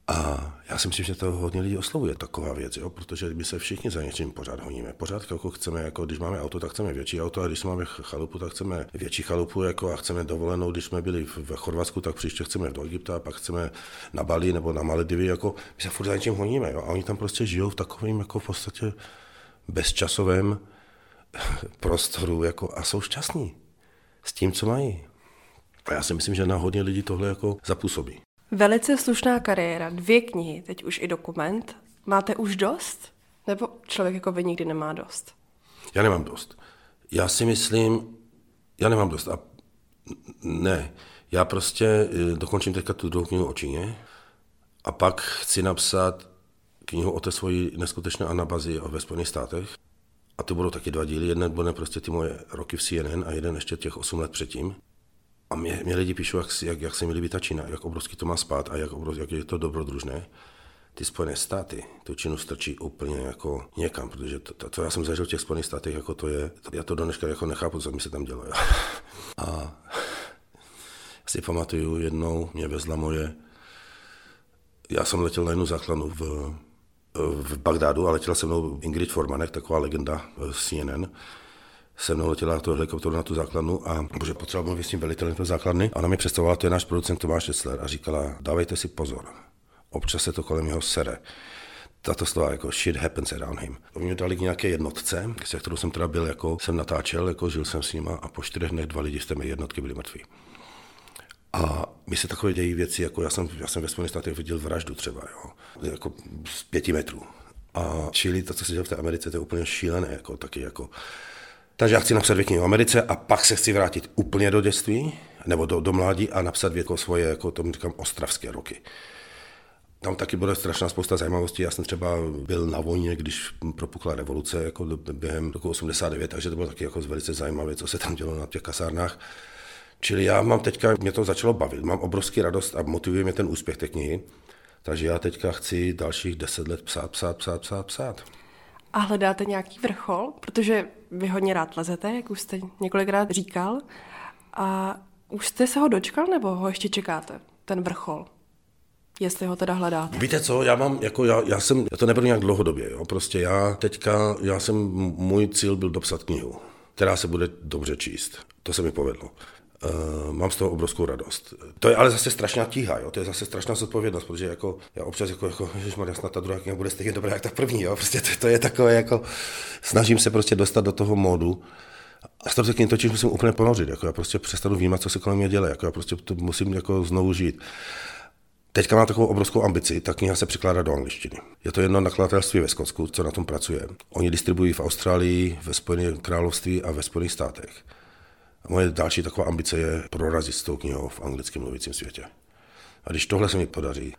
S2: A já si myslím, že to hodně lidí oslovuje taková věc, jo? protože my se všichni za něčím pořád honíme. Pořád jako chceme, jako když máme auto, tak chceme větší auto, a když máme chalupu, tak chceme větší chalupu jako a chceme dovolenou. Když jsme byli v Chorvatsku, tak příště chceme do Egypta, a pak chceme na Bali nebo na Maledivy. Jako, my se furt za něčím honíme. Jo? A oni tam prostě žijou v takovém jako v podstatě bezčasovém prostoru jako, a jsou šťastní s tím, co mají. A já si myslím, že na hodně lidí tohle jako zapůsobí.
S5: Velice slušná kariéra, dvě knihy, teď už i dokument. Máte už dost? Nebo člověk jako vy nikdy nemá dost?
S2: Já nemám dost. Já si myslím, já nemám dost. A ne, já prostě eh, dokončím teďka tu druhou knihu o Číně a pak chci napsat knihu o té svoji neskutečné anabazi ve Spojených státech. A to budou taky dva díly. Jeden bude prostě ty moje roky v CNN a jeden ještě těch 8 let předtím. A mě, mě lidi píšou, jak, jak, jak se mi líbí ta Čína, jak obrovský to má spát a jak, obrov, jak je to dobrodružné. Ty Spojené státy tu Čínu strčí úplně jako někam, protože to, to, to já jsem zažil v těch Spojených státech, jako to je, já to do dneška jako nechápu, co mi se tam dělo. A si pamatuju, jednou mě vezla moje, já jsem letěl na jednu záchranu v, v Bagdádu a letěla se mnou Ingrid Formanek, taková legenda z CNN, se mnou letěla to helikopteru na tu základnu a bože, potřeboval mluvit s tím velitelem té základny. A ona mi představovala, to je náš producent Tomáš Šecler a říkala, dávejte si pozor, občas se to kolem jeho sere. Tato slova jako shit happens around him. Oni mi dali k nějaké jednotce, se kterou jsem teda byl, jako jsem natáčel, jako žil jsem s nima a po čtyřech dnech dva lidi z té jednotky byli mrtví. A mi se takové dějí věci, jako já jsem, já jsem ve Spojených státech viděl vraždu třeba, jo, jako z pěti metrů. A čili to, co se dělo v té Americe, to je úplně šílené, jako taky jako. Takže já chci napsat dvě knihy o Americe a pak se chci vrátit úplně do dětství, nebo do, do mládí a napsat věko svoje, jako tomu říkám, ostravské roky. Tam taky bude strašná spousta zajímavostí. Já jsem třeba byl na vojně, když propukla revoluce jako během roku 89, takže to bylo taky jako velice zajímavé, co se tam dělo na těch kasárnách. Čili já mám teďka, mě to začalo bavit, mám obrovský radost a motivuje mě ten úspěch té knihy, takže já teďka chci dalších deset let psát, psát, psát, psát, psát.
S5: A hledáte nějaký vrchol? Protože vy hodně rád lezete, jak už jste několikrát říkal. A už jste se ho dočkal, nebo ho ještě čekáte, ten vrchol? Jestli ho teda hledáte.
S2: Víte co, já mám, jako já, já jsem, já to neberu nějak dlouhodobě, jo, prostě já teďka, já jsem, můj cíl byl dopsat knihu, která se bude dobře číst. To se mi povedlo. Uh, mám z toho obrovskou radost. To je ale zase strašná tíha, jo? to je zase strašná zodpovědnost, protože jako, já občas jako, jako ježišmarja, snad ta druhá kniha bude stejně dobrá jak ta první, jo? prostě to, to, je takové jako, snažím se prostě dostat do toho módu, a z toho se k totiž musím úplně ponořit, jako já prostě přestanu vnímat, co se kolem mě děje, jako já prostě to musím jako znovu žít. Teďka mám takovou obrovskou ambici, ta kniha se překládá do angličtiny. Je to jedno nakladatelství ve Skotsku, co na tom pracuje. Oni distribuují v Austrálii, ve Spojených království a ve Spojených státech. Moje další taková ambice je prorazit s tou knihou v anglickém mluvícím světě. A když tohle se mi podaří,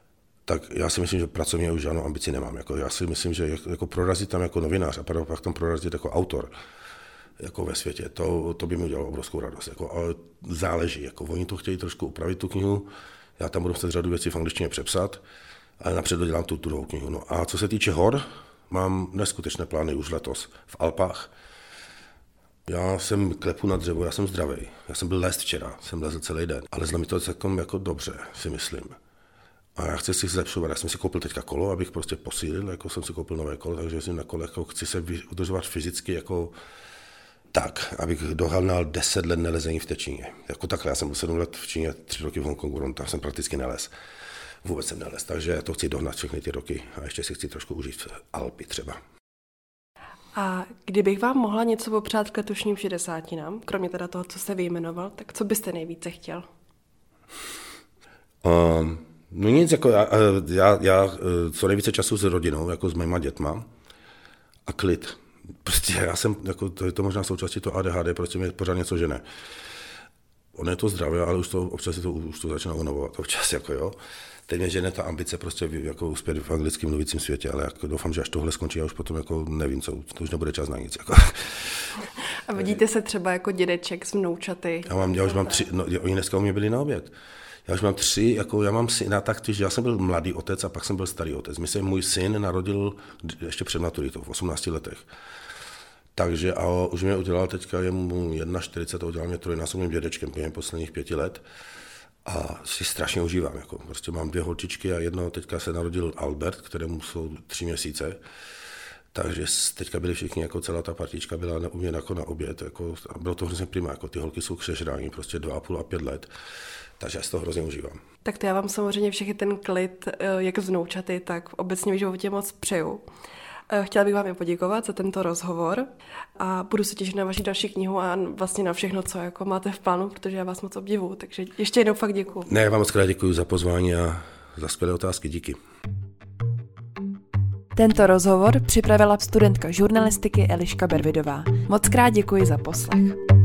S2: tak já si myslím, že pracovně už žádnou ambici nemám. Jako, já si myslím, že jako prorazit tam jako novinář a pak tam prorazit jako autor, jako ve světě, to, to by mi udělalo obrovskou radost. Jako, ale záleží, jako oni to chtějí trošku upravit tu knihu, já tam budu muset řadu věcí v angličtině přepsat, ale napřed dodělám tu druhou knihu. No a co se týče hor, mám neskutečné plány už letos v Alpách. Já jsem klepu na dřevo, já jsem zdravý. Já jsem byl lézt včera, jsem lezl celý den, ale zle mi to celkom jako dobře, si myslím. A já chci si zlepšovat. Já jsem si koupil teďka kolo, abych prostě posílil, jako jsem si koupil nové kolo, takže jsem na kole jako chci se udržovat fyzicky jako tak, abych dohnal 10 let nelezení v té Číně. Jako takhle, já jsem byl 7 let v Číně, 3 roky v Hongkongu, tam jsem prakticky nelez. Vůbec jsem nelez, takže to chci dohnat všechny ty roky a ještě si chci trošku užít Alpy třeba.
S5: A kdybych vám mohla něco popřát k letošním šedesátinám, kromě teda toho, co jste vyjmenoval, tak co byste nejvíce chtěl?
S2: Um, no nic, jako já, já, já co nejvíce času s rodinou, jako s mýma dětma a klid prostě já jsem, jako, to je to možná součástí to ADHD, prostě mě pořád něco žene. Ono je to zdravé, ale už to občas to, už to začíná unavovat občas, jako jo. Teď mě žene ta ambice prostě jako uspět v anglickém mluvícím světě, ale jako doufám, že až tohle skončí, já už potom jako nevím, co, to už nebude čas na nic. Jako.
S5: A vidíte se třeba jako dědeček s vnoučaty?
S2: Já, mám, já už mám tři, no, oni dneska u mě byli na oběd. Já už mám tři, jako já mám syna tak, že já jsem byl mladý otec a pak jsem byl starý otec. Myslím, můj syn narodil ještě před maturitou, v 18 letech. Takže a už mě udělal teďka, je mu 41, udělal mě trojnásobným dědečkem během posledních pěti let. A si strašně užívám. Jako. Prostě mám dvě holčičky a jedno teďka se narodil Albert, kterému jsou tři měsíce. Takže teďka byli všichni, jako celá ta partička byla u mě jako na oběd. Jako, a bylo to hrozně prima, jako ty holky jsou křežrání, prostě dva a půl a pět let. Takže já si to hrozně užívám.
S5: Tak to já vám samozřejmě všechny ten klid, eh, jak z tak obecně v životě moc přeju. Chtěla bych vám i poděkovat za tento rozhovor a budu se těšit na vaši další knihu a vlastně na všechno, co jako máte v plánu, protože já vás moc obdivuju. Takže ještě jednou fakt děkuji.
S2: Ne, vám moc krát děkuji za pozvání a za skvělé otázky. Díky.
S5: Tento rozhovor připravila studentka žurnalistiky Eliška Bervidová. Moc krát děkuji za poslech.